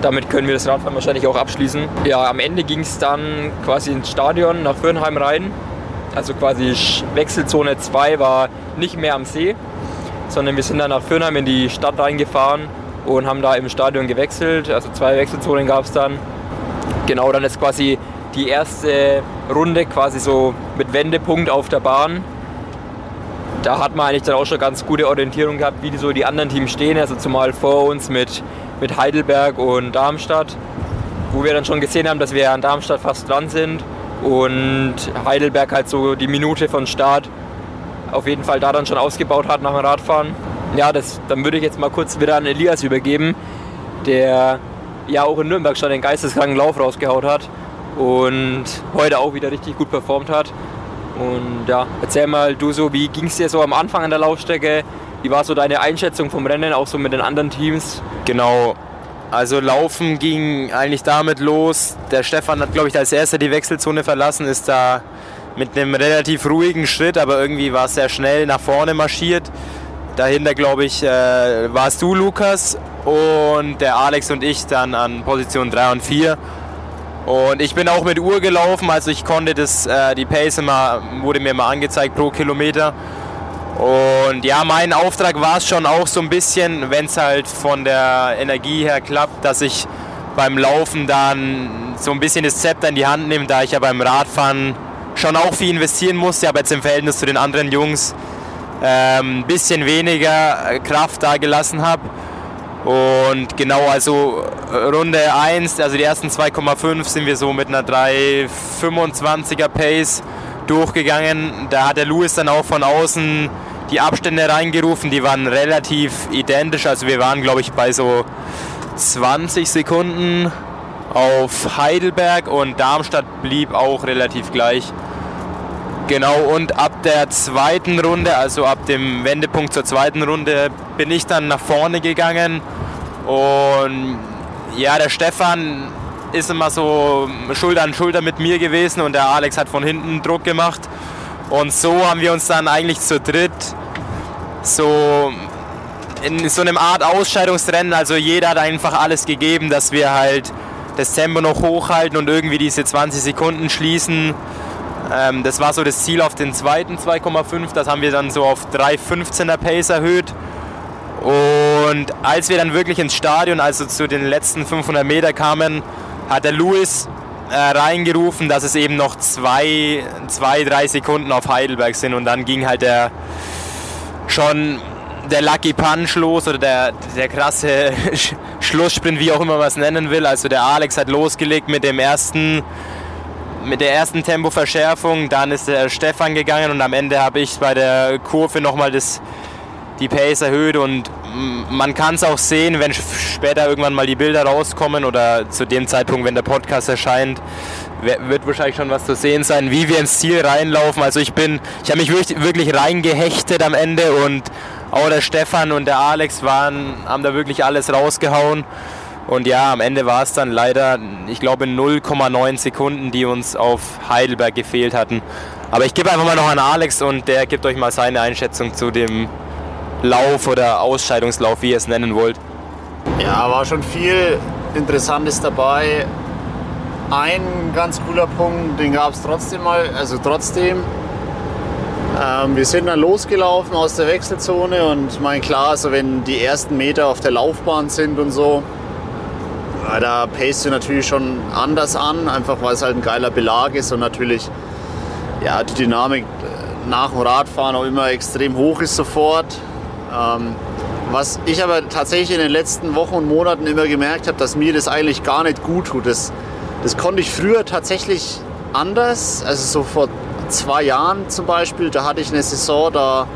damit können wir das Radfahren wahrscheinlich auch abschließen. Ja, am Ende ging es dann quasi ins Stadion nach Fürnheim rein. Also quasi Wechselzone 2 war nicht mehr am See, sondern wir sind dann nach Fürnheim in die Stadt reingefahren und haben da im Stadion gewechselt. Also zwei Wechselzonen gab es dann. Genau, dann ist quasi die erste Runde quasi so mit Wendepunkt auf der Bahn. Da hat man eigentlich dann auch schon ganz gute Orientierung gehabt, wie die, so die anderen Teams stehen. Also zumal vor uns mit, mit Heidelberg und Darmstadt, wo wir dann schon gesehen haben, dass wir an Darmstadt fast dran sind und Heidelberg halt so die Minute von Start auf jeden Fall da dann schon ausgebaut hat nach dem Radfahren. Ja, das, dann würde ich jetzt mal kurz wieder an Elias übergeben, der ja auch in Nürnberg schon den geisteskranken Lauf rausgehaut hat und heute auch wieder richtig gut performt hat. Und ja, erzähl mal du so, wie ging es dir so am Anfang an der Laufstrecke? Wie war so deine Einschätzung vom Rennen, auch so mit den anderen Teams? Genau, also Laufen ging eigentlich damit los. Der Stefan hat, glaube ich, als erster die Wechselzone verlassen, ist da mit einem relativ ruhigen Schritt, aber irgendwie war es sehr schnell nach vorne marschiert. dahinter, glaube ich, äh, warst du, Lukas, und der Alex und ich dann an Position 3 und 4. Und ich bin auch mit Uhr gelaufen, also ich konnte das, äh, die Pace immer, wurde mir mal angezeigt pro Kilometer. Und ja, mein Auftrag war es schon auch so ein bisschen, wenn es halt von der Energie her klappt, dass ich beim Laufen dann so ein bisschen das Zepter in die Hand nehme, da ich ja beim Radfahren schon auch viel investieren musste, aber jetzt im Verhältnis zu den anderen Jungs ein ähm, bisschen weniger Kraft da gelassen habe. Und genau, also Runde 1, also die ersten 2,5 sind wir so mit einer 3,25er Pace durchgegangen. Da hat der Louis dann auch von außen die Abstände reingerufen, die waren relativ identisch. Also wir waren, glaube ich, bei so 20 Sekunden auf Heidelberg und Darmstadt blieb auch relativ gleich. Genau, und ab der zweiten Runde, also ab dem Wendepunkt zur zweiten Runde, bin ich dann nach vorne gegangen. Und ja, der Stefan ist immer so Schulter an Schulter mit mir gewesen und der Alex hat von hinten Druck gemacht. Und so haben wir uns dann eigentlich zu dritt so in so einem Art Ausscheidungsrennen, also jeder hat einfach alles gegeben, dass wir halt das Tempo noch hochhalten und irgendwie diese 20 Sekunden schließen. Ähm, das war so das Ziel auf den zweiten 2,5. Das haben wir dann so auf 3,15er Pace erhöht. Und als wir dann wirklich ins Stadion, also zu den letzten 500 Meter kamen, hat der Louis äh, reingerufen, dass es eben noch zwei, zwei, drei Sekunden auf Heidelberg sind. Und dann ging halt der schon der Lucky Punch los oder der, der krasse Schlusssprint, wie auch immer man es nennen will. Also der Alex hat losgelegt mit dem ersten mit der ersten Tempoverschärfung, dann ist der Stefan gegangen und am Ende habe ich bei der Kurve nochmal das, die Pace erhöht und man kann es auch sehen, wenn später irgendwann mal die Bilder rauskommen oder zu dem Zeitpunkt, wenn der Podcast erscheint, wird wahrscheinlich schon was zu sehen sein, wie wir ins Ziel reinlaufen. Also ich bin, ich habe mich wirklich, wirklich reingehechtet am Ende und auch der Stefan und der Alex waren, haben da wirklich alles rausgehauen. Und ja, am Ende war es dann leider, ich glaube, 0,9 Sekunden, die uns auf Heidelberg gefehlt hatten. Aber ich gebe einfach mal noch an Alex und der gibt euch mal seine Einschätzung zu dem Lauf oder Ausscheidungslauf, wie ihr es nennen wollt. Ja, war schon viel Interessantes dabei. Ein ganz cooler Punkt, den gab es trotzdem mal, also trotzdem. Ähm, wir sind dann losgelaufen aus der Wechselzone und mein klar, also wenn die ersten Meter auf der Laufbahn sind und so, da pace du natürlich schon anders an, einfach weil es halt ein geiler Belag ist und natürlich ja, die Dynamik nach dem Radfahren auch immer extrem hoch ist sofort. Ähm, was ich aber tatsächlich in den letzten Wochen und Monaten immer gemerkt habe, dass mir das eigentlich gar nicht gut tut. Das, das konnte ich früher tatsächlich anders. Also so vor zwei Jahren zum Beispiel, da hatte ich eine Saison, da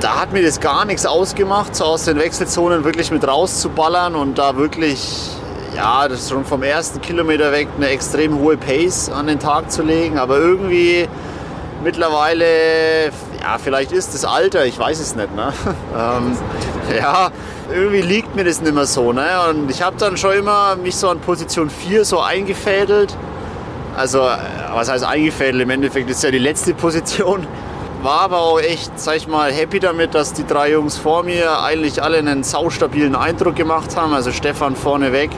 da hat mir das gar nichts ausgemacht, so aus den Wechselzonen wirklich mit rauszuballern und da wirklich, ja, das schon vom ersten Kilometer weg eine extrem hohe Pace an den Tag zu legen. Aber irgendwie mittlerweile, ja, vielleicht ist das Alter, ich weiß es nicht, ne? ähm, ja, irgendwie liegt mir das nicht mehr so, ne? Und ich habe dann schon immer mich so an Position 4 so eingefädelt. Also, was heißt eingefädelt? Im Endeffekt ist ja die letzte Position war aber auch echt, sag ich mal, happy damit, dass die drei Jungs vor mir eigentlich alle einen saustabilen Eindruck gemacht haben. Also Stefan vorneweg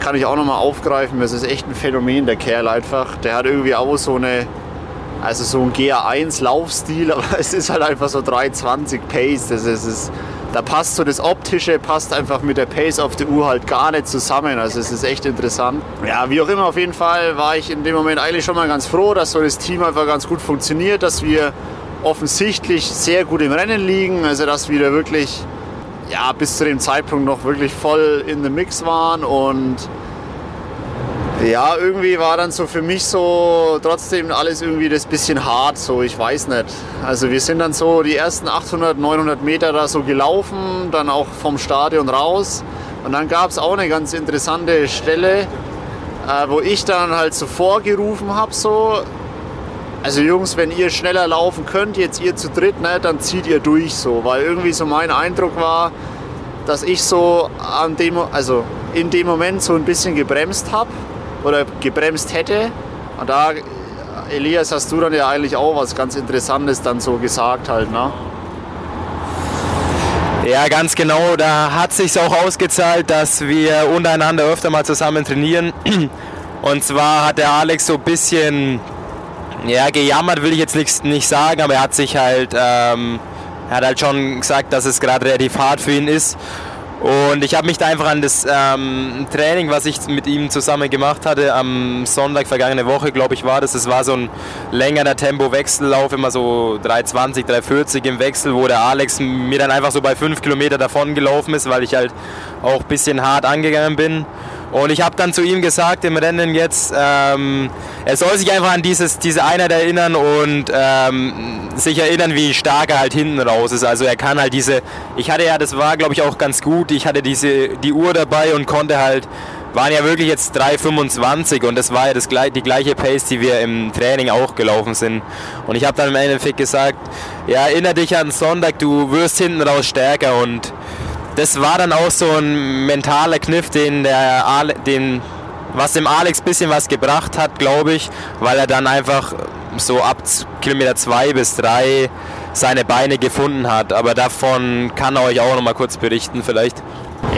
kann ich auch nochmal aufgreifen. Das ist echt ein Phänomen, der Kerl einfach. Der hat irgendwie auch so eine, also so ein GA1 Laufstil, aber es ist halt einfach so 320 Pace. Das ist, ist, da passt so das Optische, passt einfach mit der Pace auf der Uhr halt gar nicht zusammen. Also es ist echt interessant. Ja, wie auch immer, auf jeden Fall war ich in dem Moment eigentlich schon mal ganz froh, dass so das Team einfach ganz gut funktioniert, dass wir offensichtlich sehr gut im Rennen liegen, also dass wir da wirklich ja, bis zu dem Zeitpunkt noch wirklich voll in the Mix waren und ja, irgendwie war dann so für mich so trotzdem alles irgendwie das bisschen hart, so ich weiß nicht. Also wir sind dann so die ersten 800, 900 Meter da so gelaufen, dann auch vom Stadion raus. Und dann gab es auch eine ganz interessante Stelle, äh, wo ich dann halt so vorgerufen habe, so, also Jungs, wenn ihr schneller laufen könnt, jetzt ihr zu dritt, ne, dann zieht ihr durch so. Weil irgendwie so mein Eindruck war, dass ich so an dem, also in dem Moment so ein bisschen gebremst habe oder gebremst hätte. Und da, Elias, hast du dann ja eigentlich auch was ganz Interessantes dann so gesagt halt, ne? Ja, ganz genau. Da hat sich auch ausgezahlt, dass wir untereinander öfter mal zusammen trainieren. Und zwar hat der Alex so ein bisschen, ja, gejammert will ich jetzt nicht, nicht sagen, aber er hat sich halt, ähm, er hat halt schon gesagt, dass es gerade relativ hart für ihn ist. Und ich habe mich da einfach an das ähm, Training, was ich mit ihm zusammen gemacht hatte, am Sonntag vergangene Woche, glaube ich, war das. Es war so ein längerer Tempo-Wechsellauf, immer so 3,20, 3,40 im Wechsel, wo der Alex mir dann einfach so bei 5 Kilometer davon gelaufen ist, weil ich halt auch ein bisschen hart angegangen bin. Und ich habe dann zu ihm gesagt im Rennen jetzt, ähm, er soll sich einfach an dieses, diese Einheit erinnern und ähm, sich erinnern, wie stark er halt hinten raus ist. Also er kann halt diese, ich hatte ja, das war glaube ich auch ganz gut, ich hatte diese, die Uhr dabei und konnte halt, waren ja wirklich jetzt 3,25 und das war ja das, die gleiche Pace, die wir im Training auch gelaufen sind. Und ich habe dann im Endeffekt gesagt, ja, erinnere dich an Sonntag, du wirst hinten raus stärker und das war dann auch so ein mentaler Kniff, den der Ale, den, was dem Alex ein bisschen was gebracht hat, glaube ich, weil er dann einfach so ab Kilometer 2 bis 3 seine Beine gefunden hat. Aber davon kann er euch auch noch mal kurz berichten vielleicht.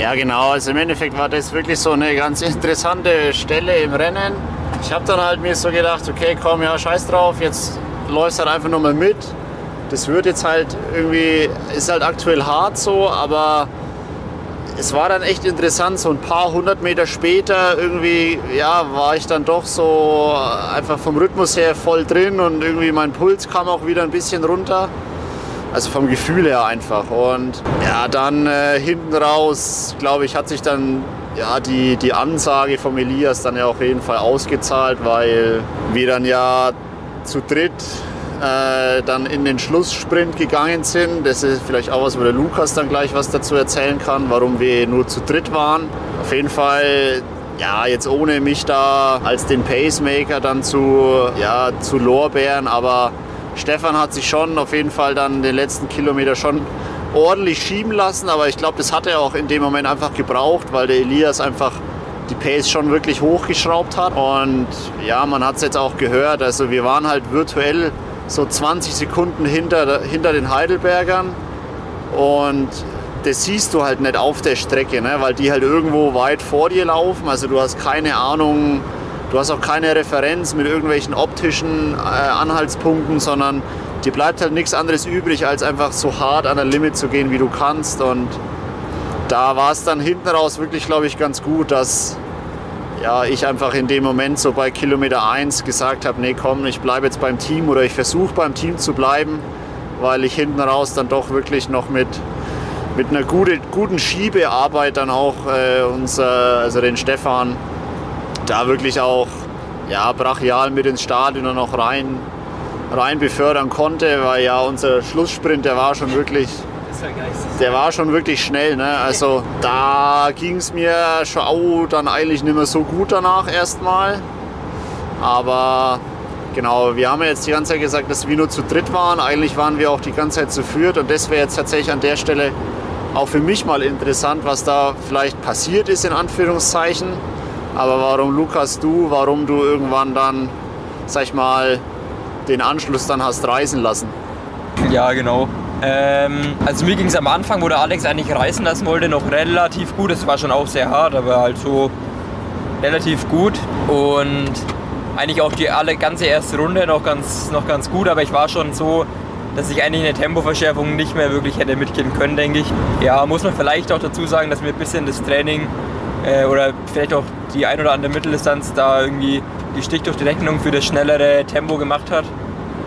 Ja genau, also im Endeffekt war das wirklich so eine ganz interessante Stelle im Rennen. Ich habe dann halt mir so gedacht, okay komm, ja scheiß drauf, jetzt läufst halt einfach nur mal mit. Das wird jetzt halt irgendwie, ist halt aktuell hart so, aber es war dann echt interessant, so ein paar hundert Meter später irgendwie, ja, war ich dann doch so einfach vom Rhythmus her voll drin und irgendwie mein Puls kam auch wieder ein bisschen runter. Also vom Gefühl her einfach. Und ja, dann äh, hinten raus, glaube ich, hat sich dann ja, die, die Ansage vom Elias dann ja auf jeden Fall ausgezahlt, weil wir dann ja zu dritt äh, dann in den Schlusssprint gegangen sind. Das ist vielleicht auch was, wo der Lukas dann gleich was dazu erzählen kann, warum wir nur zu dritt waren. Auf jeden Fall ja, jetzt ohne mich da als den Pacemaker dann zu, ja, zu lorbeeren, aber Stefan hat sich schon auf jeden Fall dann den letzten Kilometer schon ordentlich schieben lassen, aber ich glaube, das hat er auch in dem Moment einfach gebraucht, weil der Elias einfach die Pace schon wirklich hochgeschraubt hat. Und ja, man hat es jetzt auch gehört, also wir waren halt virtuell so 20 Sekunden hinter, hinter den Heidelbergern. Und das siehst du halt nicht auf der Strecke, ne? weil die halt irgendwo weit vor dir laufen. Also du hast keine Ahnung, du hast auch keine Referenz mit irgendwelchen optischen äh, Anhaltspunkten, sondern dir bleibt halt nichts anderes übrig, als einfach so hart an der Limit zu gehen, wie du kannst. Und da war es dann hinten raus wirklich, glaube ich, ganz gut, dass ja, ich einfach in dem Moment so bei Kilometer 1 gesagt habe, nee komm, ich bleibe jetzt beim Team oder ich versuche beim Team zu bleiben, weil ich hinten raus dann doch wirklich noch mit, mit einer gute, guten Schiebearbeit dann auch äh, unser, also den Stefan, da wirklich auch ja, brachial mit ins Stadion und auch rein, rein befördern konnte, weil ja unser Schlusssprint, der war schon wirklich der war schon wirklich schnell. Ne? Also da ging es mir schon auch dann eigentlich nicht mehr so gut danach erstmal. Aber genau, wir haben ja jetzt die ganze Zeit gesagt, dass wir nur zu dritt waren. Eigentlich waren wir auch die ganze Zeit zu viert und das wäre jetzt tatsächlich an der Stelle auch für mich mal interessant, was da vielleicht passiert ist in Anführungszeichen. Aber warum Lukas du, warum du irgendwann dann, sag ich mal, den Anschluss dann hast reisen lassen? Ja, genau. Ähm, also mir ging es am Anfang, wo der Alex eigentlich reißen lassen wollte, noch relativ gut. Es war schon auch sehr hart, aber halt so relativ gut. Und eigentlich auch die alle, ganze erste Runde noch ganz, noch ganz gut, aber ich war schon so, dass ich eigentlich eine Tempoverschärfung nicht mehr wirklich hätte mitgehen können, denke ich. Ja, muss man vielleicht auch dazu sagen, dass mir ein bisschen das Training äh, oder vielleicht auch die ein oder andere Mitteldistanz da irgendwie die Stich durch die Rechnung für das schnellere Tempo gemacht hat.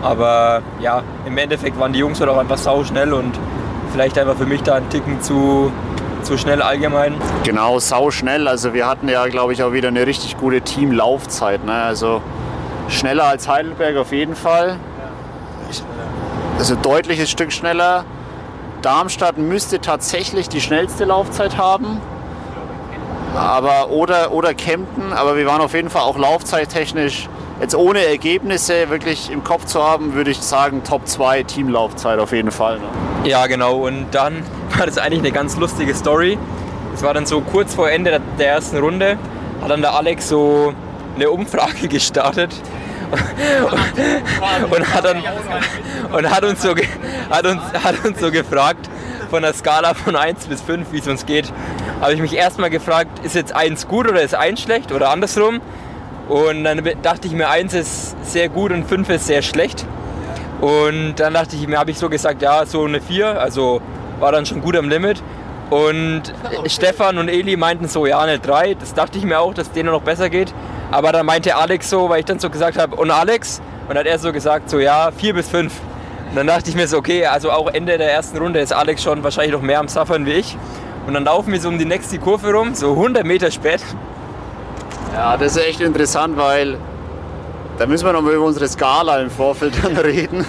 Aber ja, im Endeffekt waren die Jungs halt auch einfach sau schnell und vielleicht einfach für mich da ein Ticken zu, zu schnell allgemein. Genau, sau schnell. Also wir hatten ja, glaube ich, auch wieder eine richtig gute Teamlaufzeit. Ne? Also schneller als Heidelberg auf jeden Fall. Also deutliches Stück schneller. Darmstadt müsste tatsächlich die schnellste Laufzeit haben. Aber, oder, oder Kempten, aber wir waren auf jeden Fall auch laufzeittechnisch jetzt ohne Ergebnisse wirklich im Kopf zu haben, würde ich sagen, Top 2 Teamlaufzeit auf jeden Fall. Ne? Ja, genau. Und dann war das eigentlich eine ganz lustige Story. Es war dann so kurz vor Ende der ersten Runde, hat dann der Alex so eine Umfrage gestartet und, hat, dann, und hat, uns so, hat, uns, hat uns so gefragt, von der Skala von 1 bis 5, wie es uns geht, habe ich mich erstmal gefragt, ist jetzt 1 gut oder ist 1 schlecht oder andersrum. Und dann dachte ich mir, 1 ist sehr gut und 5 ist sehr schlecht. Und dann dachte ich mir, habe ich so gesagt, ja, so eine 4, also war dann schon gut am Limit. Und Stefan und Eli meinten so, ja, eine 3. Das dachte ich mir auch, dass denen noch besser geht. Aber dann meinte Alex so, weil ich dann so gesagt habe, und Alex? Und dann hat er so gesagt, so, ja, 4 bis 5. Und dann dachte ich mir so, okay, also auch Ende der ersten Runde ist Alex schon wahrscheinlich noch mehr am Suffern wie ich. Und dann laufen wir so um die nächste Kurve rum, so 100 Meter spät. Ja, das ist echt interessant, weil da müssen wir noch mal über unsere Skala im Vorfeld dann reden.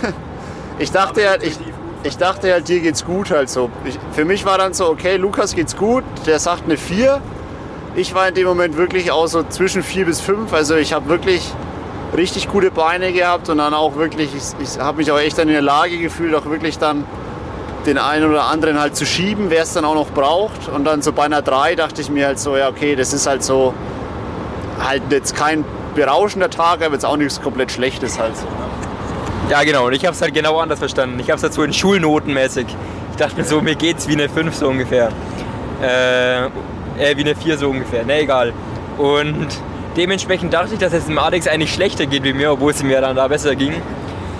Ich dachte halt, ich, ich dachte halt, dir geht's gut halt so. Ich, für mich war dann so, okay, Lukas geht's gut, der sagt eine 4. Ich war in dem Moment wirklich auch so zwischen 4 bis 5. Also ich habe wirklich richtig gute Beine gehabt und dann auch wirklich, ich, ich habe mich auch echt dann in der Lage gefühlt, auch wirklich dann den einen oder anderen halt zu schieben, wer es dann auch noch braucht. Und dann so bei einer 3 dachte ich mir halt so, ja okay, das ist halt so, halt jetzt kein berauschender Tag, aber jetzt auch nichts komplett Schlechtes halt so. Ja, genau. Und ich habe es halt genau anders verstanden. Ich habe es halt so in Schulnotenmäßig. Ich dachte mir so, mir geht's wie eine 5 so ungefähr. Äh, äh, wie eine 4 so ungefähr. Ne, egal. Und dementsprechend dachte ich, dass es dem Alex eigentlich schlechter geht wie mir, obwohl es mir dann da besser ging.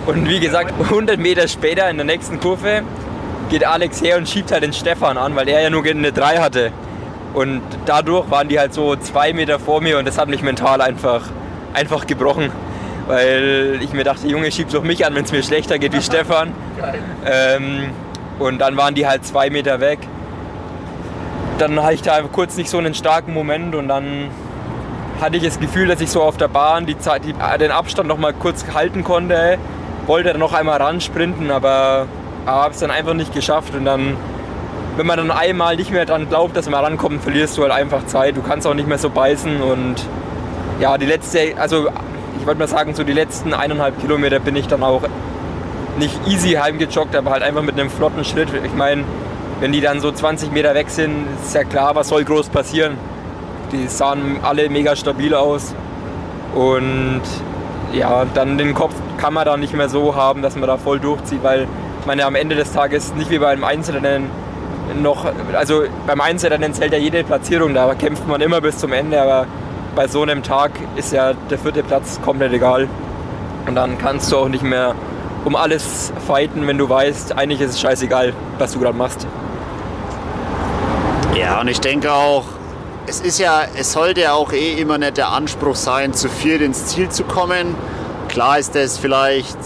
Und wie gesagt, 100 Meter später in der nächsten Kurve geht Alex her und schiebt halt den Stefan an, weil er ja nur eine 3 hatte. Und dadurch waren die halt so zwei Meter vor mir und das hat mich mental einfach, einfach gebrochen. Weil ich mir dachte, Junge, schieb doch mich an, wenn es mir schlechter geht wie Stefan. Ähm, und dann waren die halt zwei Meter weg. Dann hatte ich da kurz nicht so einen starken Moment und dann hatte ich das Gefühl, dass ich so auf der Bahn die Zeit, die, den Abstand noch mal kurz halten konnte. Wollte dann noch einmal ran sprinten, aber, aber habe es dann einfach nicht geschafft. Und dann, wenn man dann einmal nicht mehr dran glaubt, dass man rankommt, verlierst du halt einfach Zeit. Du kannst auch nicht mehr so beißen. Und ja, die letzte, also ich wollte mal sagen, so die letzten eineinhalb Kilometer bin ich dann auch nicht easy heimgejoggt, aber halt einfach mit einem flotten Schritt. Ich meine, wenn die dann so 20 Meter weg sind, ist ja klar, was soll groß passieren. Die sahen alle mega stabil aus. Und ja, dann den Kopf kann man da nicht mehr so haben, dass man da voll durchzieht, weil man ja am Ende des Tages nicht wie beim Einzelrennen noch, also beim Einzelrennen zählt ja jede Platzierung, da kämpft man immer bis zum Ende, aber bei so einem Tag ist ja der vierte Platz komplett egal. Und dann kannst du auch nicht mehr um alles fighten, wenn du weißt, eigentlich ist es scheißegal, was du gerade machst. Ja, und ich denke auch, es ist ja, es sollte ja auch eh immer nicht der Anspruch sein, zu viert ins Ziel zu kommen. Klar ist das vielleicht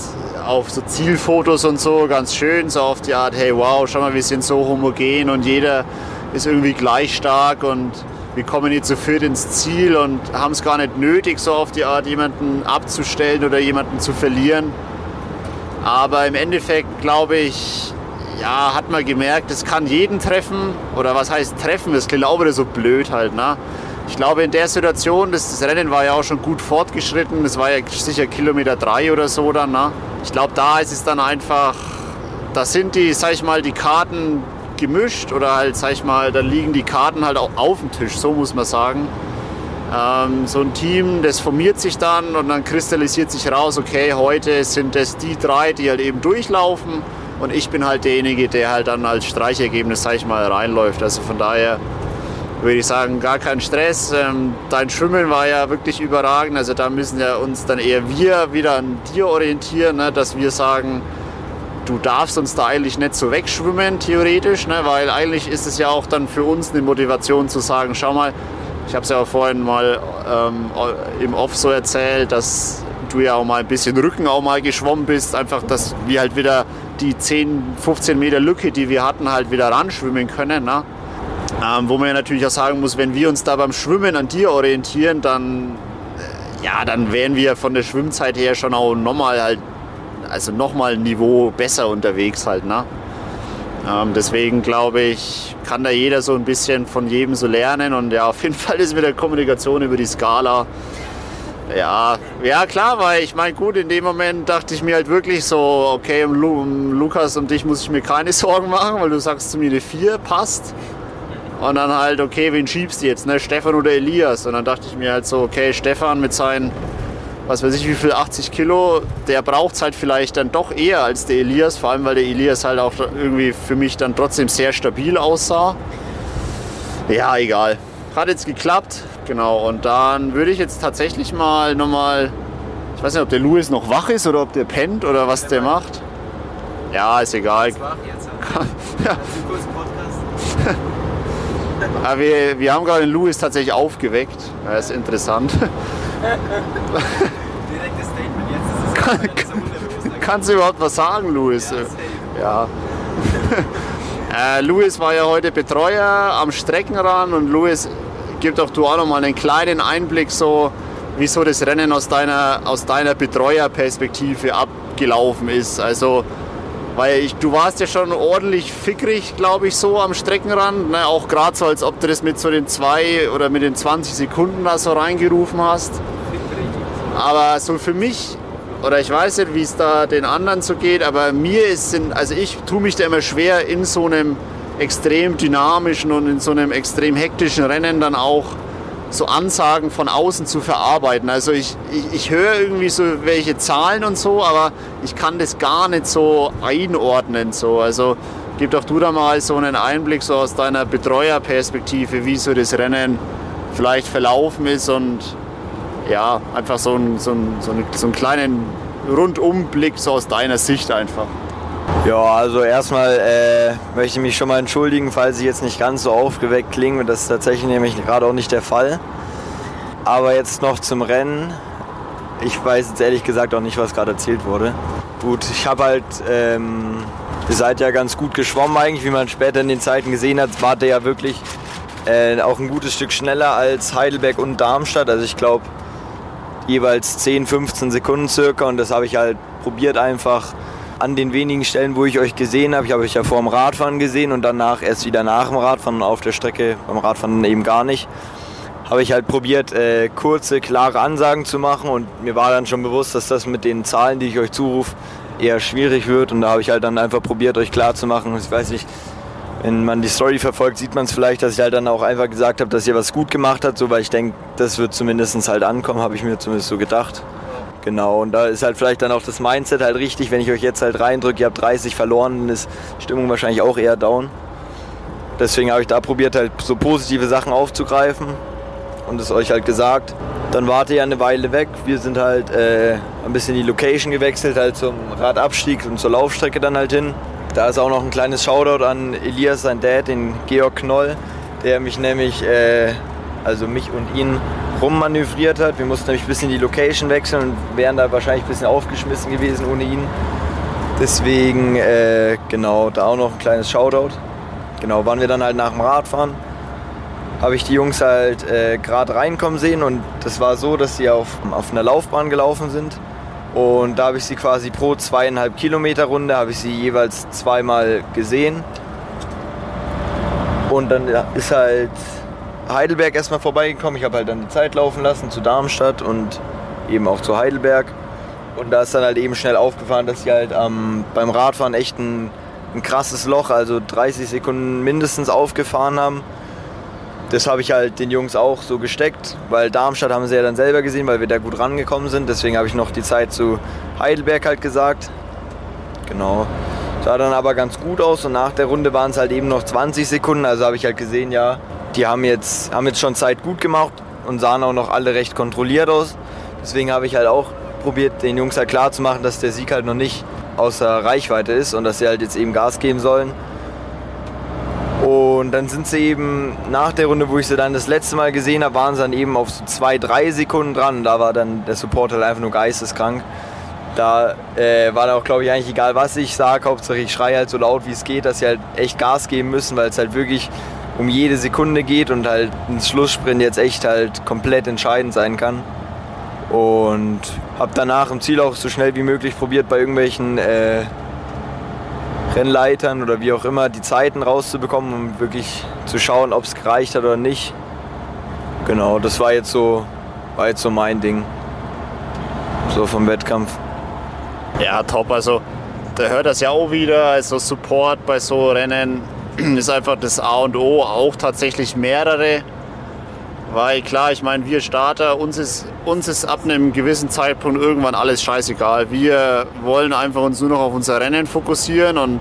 auf so Zielfotos und so ganz schön, so auf die Art, hey wow, schau mal, wir sind so homogen und jeder ist irgendwie gleich stark und wir kommen jetzt zu viert ins Ziel und haben es gar nicht nötig, so auf die Art jemanden abzustellen oder jemanden zu verlieren. Aber im Endeffekt glaube ich, ja, hat man gemerkt, es kann jeden treffen. Oder was heißt treffen? Das auch wieder so blöd halt. Ne? Ich glaube, in der Situation, das, das Rennen war ja auch schon gut fortgeschritten. Das war ja sicher Kilometer drei oder so dann. Ne? Ich glaube, da ist es dann einfach, da sind die, sag ich mal, die Karten gemischt oder halt, sag ich mal, da liegen die Karten halt auch auf dem Tisch, so muss man sagen. Ähm, so ein Team, das formiert sich dann und dann kristallisiert sich raus, okay, heute sind es die drei, die halt eben durchlaufen und ich bin halt derjenige, der halt dann als Streichergebnis, sag ich mal, reinläuft. Also von daher würde ich sagen, gar kein Stress. Ähm, dein Schwimmen war ja wirklich überragend. Also da müssen ja uns dann eher wir wieder an dir orientieren, ne? dass wir sagen, du darfst uns da eigentlich nicht so wegschwimmen, theoretisch, ne? weil eigentlich ist es ja auch dann für uns eine Motivation zu sagen, schau mal, ich habe es ja auch vorhin mal ähm, im Off so erzählt, dass du ja auch mal ein bisschen Rücken auch mal geschwommen bist, einfach, dass wir halt wieder die 10, 15 Meter Lücke, die wir hatten, halt wieder ranschwimmen können. Ne? Ähm, wo man ja natürlich auch sagen muss, wenn wir uns da beim Schwimmen an dir orientieren, dann, äh, ja, dann wären wir von der Schwimmzeit her schon auch nochmal halt, also nochmal ein Niveau besser unterwegs halt. Ne? Ähm, deswegen glaube ich, kann da jeder so ein bisschen von jedem so lernen und ja, auf jeden Fall ist mit der Kommunikation über die Skala ja, ja klar, weil ich meine, gut, in dem Moment dachte ich mir halt wirklich so, okay, um, Lu um, Lukas und dich muss ich mir keine Sorgen machen, weil du sagst zu mir eine 4 passt. Und dann halt, okay, wen schiebst du jetzt, ne? Stefan oder Elias? Und dann dachte ich mir halt so, okay, Stefan mit seinen was weiß ich wie viel, 80 Kilo, der braucht es halt vielleicht dann doch eher als der Elias, vor allem weil der Elias halt auch irgendwie für mich dann trotzdem sehr stabil aussah. Ja, egal. Hat jetzt geklappt, genau. Und dann würde ich jetzt tatsächlich mal nochmal, ich weiß nicht, ob der Louis noch wach ist oder ob der pennt oder was der macht. Ja, ist egal. ja. Aber wir, wir haben gerade den Louis tatsächlich aufgeweckt. Das ist interessant. Direktes Statement jetzt. Ist unterbewusst. Kannst du überhaupt was sagen, Louis? Ja. äh, Louis war ja heute Betreuer am Streckenrand und Louis, gib doch du auch noch mal einen kleinen Einblick, so wie so das Rennen aus deiner, aus deiner Betreuerperspektive abgelaufen ist. Also, weil ich, du warst ja schon ordentlich fickrig, glaube ich, so am Streckenrand. Ne? Auch gerade so, als ob du das mit so den zwei oder mit den 20 Sekunden da so reingerufen hast. Aber so für mich, oder ich weiß nicht, wie es da den anderen so geht, aber mir ist, also ich tue mich da immer schwer in so einem extrem dynamischen und in so einem extrem hektischen Rennen dann auch so Ansagen von außen zu verarbeiten. Also ich, ich, ich höre irgendwie so welche Zahlen und so, aber ich kann das gar nicht so einordnen. So. Also gib doch du da mal so einen Einblick so aus deiner Betreuerperspektive, wie so das Rennen vielleicht verlaufen ist und ja, einfach so, ein, so, ein, so, eine, so einen kleinen Rundumblick so aus deiner Sicht einfach. Ja, also erstmal äh, möchte ich mich schon mal entschuldigen, falls ich jetzt nicht ganz so aufgeweckt klinge. Das ist tatsächlich nämlich gerade auch nicht der Fall. Aber jetzt noch zum Rennen. Ich weiß jetzt ehrlich gesagt auch nicht, was gerade erzählt wurde. Gut, ich habe halt, ähm, ihr seid ja ganz gut geschwommen eigentlich, wie man später in den Zeiten gesehen hat, wart ihr ja wirklich äh, auch ein gutes Stück schneller als Heidelberg und Darmstadt. Also ich glaube jeweils 10, 15 Sekunden circa und das habe ich halt probiert einfach an den wenigen Stellen, wo ich euch gesehen habe. Ich habe euch ja vor dem Radfahren gesehen und danach erst wieder nach dem Radfahren auf der Strecke, beim Radfahren eben gar nicht. Habe ich halt probiert, äh, kurze, klare Ansagen zu machen und mir war dann schon bewusst, dass das mit den Zahlen, die ich euch zurufe, eher schwierig wird und da habe ich halt dann einfach probiert, euch klar zu machen. Ich weiß nicht, wenn man die Story verfolgt, sieht man es vielleicht, dass ich halt dann auch einfach gesagt habe, dass ihr was gut gemacht habt, so weil ich denke, das wird zumindest halt ankommen, habe ich mir zumindest so gedacht. Genau, und da ist halt vielleicht dann auch das Mindset halt richtig, wenn ich euch jetzt halt reindrücke, ihr habt 30 verloren, dann ist die Stimmung wahrscheinlich auch eher down. Deswegen habe ich da probiert, halt so positive Sachen aufzugreifen und es euch halt gesagt. Dann wart ihr eine Weile weg. Wir sind halt äh, ein bisschen die Location gewechselt, halt zum Radabstieg und zur Laufstrecke dann halt hin. Da ist auch noch ein kleines Shoutout an Elias, sein Dad, den Georg Knoll, der mich nämlich, äh, also mich und ihn rummanövriert hat. Wir mussten nämlich ein bisschen die Location wechseln und wären da wahrscheinlich ein bisschen aufgeschmissen gewesen ohne ihn. Deswegen, äh, genau, da auch noch ein kleines Shoutout. Genau, waren wir dann halt nach dem Radfahren. Habe ich die Jungs halt äh, gerade reinkommen sehen und das war so, dass sie auf, auf einer Laufbahn gelaufen sind. Und da habe ich sie quasi pro zweieinhalb Kilometer Runde, habe ich sie jeweils zweimal gesehen. Und dann ist halt Heidelberg erstmal vorbeigekommen. Ich habe halt dann die Zeit laufen lassen zu Darmstadt und eben auch zu Heidelberg. Und da ist dann halt eben schnell aufgefahren, dass sie halt ähm, beim Radfahren echt ein, ein krasses Loch, also 30 Sekunden mindestens aufgefahren haben. Das habe ich halt den Jungs auch so gesteckt, weil Darmstadt haben sie ja dann selber gesehen, weil wir da gut rangekommen sind. Deswegen habe ich noch die Zeit zu Heidelberg halt gesagt. Genau. Sah dann aber ganz gut aus und nach der Runde waren es halt eben noch 20 Sekunden. Also habe ich halt gesehen, ja, die haben jetzt, haben jetzt schon Zeit gut gemacht und sahen auch noch alle recht kontrolliert aus. Deswegen habe ich halt auch probiert, den Jungs halt klar zu machen, dass der Sieg halt noch nicht außer Reichweite ist und dass sie halt jetzt eben Gas geben sollen. Und dann sind sie eben nach der Runde, wo ich sie dann das letzte Mal gesehen habe, waren sie dann eben auf so zwei, drei Sekunden dran. Da war dann der Support halt einfach nur geisteskrank. Da äh, war dann auch, glaube ich, eigentlich egal, was ich sage. Hauptsache ich schreie halt so laut, wie es geht, dass sie halt echt Gas geben müssen, weil es halt wirklich um jede Sekunde geht und halt ein Schlusssprint jetzt echt halt komplett entscheidend sein kann. Und habe danach im Ziel auch so schnell wie möglich probiert, bei irgendwelchen äh, Rennleitern oder wie auch immer die Zeiten rauszubekommen, um wirklich zu schauen, ob es gereicht hat oder nicht. Genau, das war jetzt so, war jetzt so mein Ding. So vom Wettkampf. Ja, top. Also, da hört das ja auch wieder. Also, Support bei so Rennen ist einfach das A und O. Auch tatsächlich mehrere. Weil klar, ich meine, wir Starter, uns ist, uns ist ab einem gewissen Zeitpunkt irgendwann alles scheißegal. Wir wollen einfach uns nur noch auf unser Rennen fokussieren und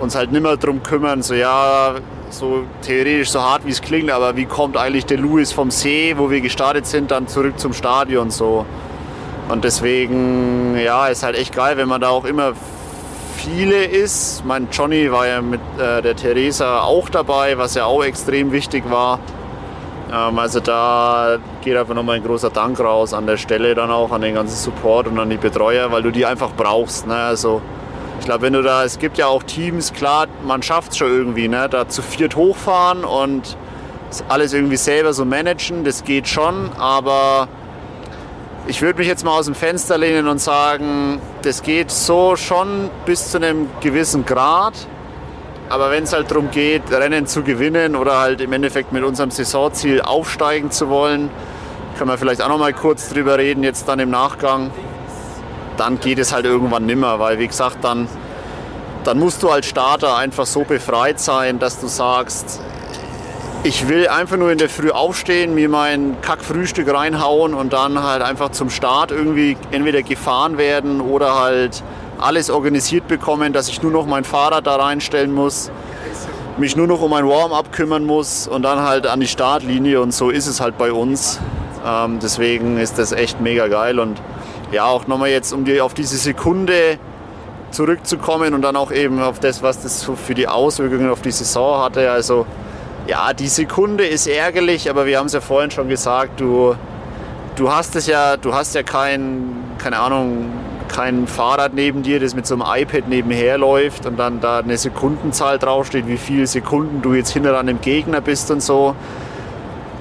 uns halt nimmer drum kümmern, so ja, so theoretisch so hart wie es klingt, aber wie kommt eigentlich der Louis vom See, wo wir gestartet sind, dann zurück zum Stadion so. Und deswegen, ja, ist halt echt geil, wenn man da auch immer viele ist. Mein Johnny war ja mit äh, der Theresa auch dabei, was ja auch extrem wichtig war. Ähm, also da geht einfach nochmal ein großer Dank raus an der Stelle dann auch an den ganzen Support und an die Betreuer, weil du die einfach brauchst. Ne? Also ich glaube, wenn du da, es gibt ja auch Teams, klar, man schafft es schon irgendwie, ne? da zu viert hochfahren und alles irgendwie selber so managen, das geht schon, aber ich würde mich jetzt mal aus dem Fenster lehnen und sagen, das geht so schon bis zu einem gewissen Grad. Aber wenn es halt darum geht, Rennen zu gewinnen oder halt im Endeffekt mit unserem Saisonziel aufsteigen zu wollen, können wir vielleicht auch noch mal kurz drüber reden, jetzt dann im Nachgang. Dann geht es halt irgendwann nimmer, weil wie gesagt, dann, dann musst du als Starter einfach so befreit sein, dass du sagst, ich will einfach nur in der Früh aufstehen, mir mein Kackfrühstück reinhauen und dann halt einfach zum Start irgendwie entweder gefahren werden oder halt alles organisiert bekommen, dass ich nur noch mein Fahrrad da reinstellen muss, mich nur noch um mein Warm-up kümmern muss und dann halt an die Startlinie und so ist es halt bei uns. Ähm, deswegen ist das echt mega geil und ja, auch nochmal jetzt, um die, auf diese Sekunde zurückzukommen und dann auch eben auf das, was das für die Auswirkungen auf die Saison hatte. Also ja, die Sekunde ist ärgerlich, aber wir haben es ja vorhin schon gesagt, du, du hast es ja, du hast ja kein, keine Ahnung, kein Fahrrad neben dir, das mit so einem iPad nebenher läuft und dann da eine Sekundenzahl draufsteht, wie viele Sekunden du jetzt hinter dem Gegner bist und so.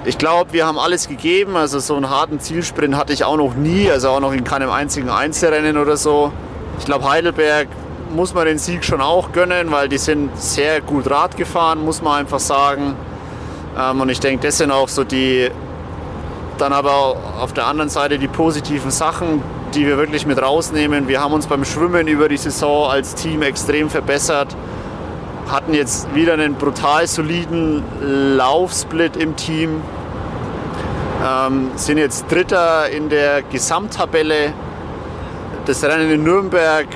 Ich glaube, wir haben alles gegeben. Also so einen harten Zielsprint hatte ich auch noch nie, also auch noch in keinem einzigen Einzelrennen oder so. Ich glaube, Heidelberg muss man den Sieg schon auch gönnen, weil die sind sehr gut Rad gefahren, muss man einfach sagen. Ähm, und ich denke, das sind auch so die, dann aber auf der anderen Seite die positiven Sachen, die wir wirklich mit rausnehmen. Wir haben uns beim Schwimmen über die Saison als Team extrem verbessert, hatten jetzt wieder einen brutal soliden Laufsplit im Team, ähm, sind jetzt Dritter in der Gesamttabelle. Das Rennen in Nürnberg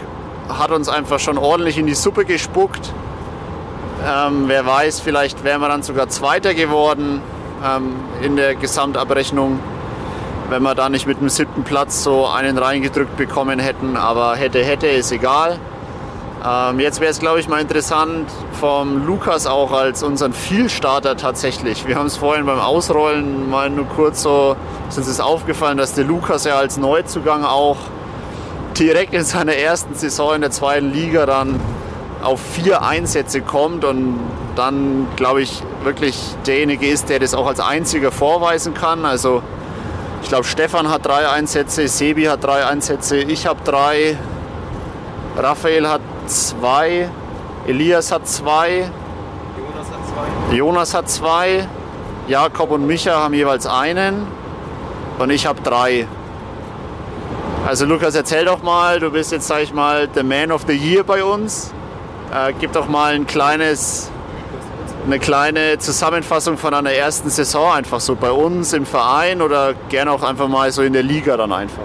hat uns einfach schon ordentlich in die Suppe gespuckt. Ähm, wer weiß, vielleicht wären wir dann sogar Zweiter geworden ähm, in der Gesamtabrechnung, wenn wir da nicht mit dem siebten Platz so einen reingedrückt bekommen hätten. Aber hätte, hätte, ist egal. Ähm, jetzt wäre es, glaube ich, mal interessant vom Lukas auch als unseren Vielstarter tatsächlich. Wir haben es vorhin beim Ausrollen mal nur kurz so, ist uns ist aufgefallen, dass der Lukas ja als Neuzugang auch direkt in seiner ersten Saison in der zweiten Liga dann auf vier Einsätze kommt und dann, glaube ich, wirklich derjenige ist, der das auch als einziger vorweisen kann. Also ich glaube, Stefan hat drei Einsätze, Sebi hat drei Einsätze, ich habe drei, Raphael hat zwei, Elias hat zwei, Jonas hat zwei. Jonas hat zwei, Jakob und Micha haben jeweils einen und ich habe drei. Also Lukas, erzähl doch mal, du bist jetzt, sag ich mal, der Man of the Year bei uns. Äh, gib doch mal ein kleines, eine kleine Zusammenfassung von einer ersten Saison einfach so bei uns im Verein oder gerne auch einfach mal so in der Liga dann einfach.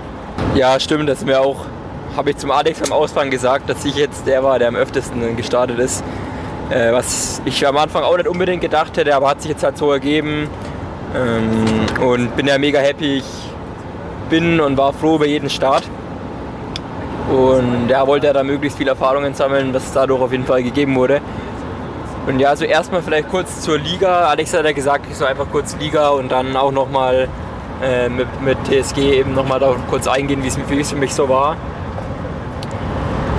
Ja, stimmt, das ist mir auch, habe ich zum Alex beim Ausfahren gesagt, dass ich jetzt der war, der am öftesten gestartet ist. Äh, was ich am Anfang auch nicht unbedingt gedacht hätte, aber hat sich jetzt halt so ergeben. Ähm, und bin ja mega happy. Ich bin und war froh über jeden Start. Und ja, wollte ja da möglichst viel Erfahrungen sammeln, was dadurch auf jeden Fall gegeben wurde. Und ja, also erstmal vielleicht kurz zur Liga. Alex hat ja gesagt, ich soll einfach kurz Liga und dann auch nochmal äh, mit, mit TSG eben nochmal da kurz eingehen, wie es für für mich so war.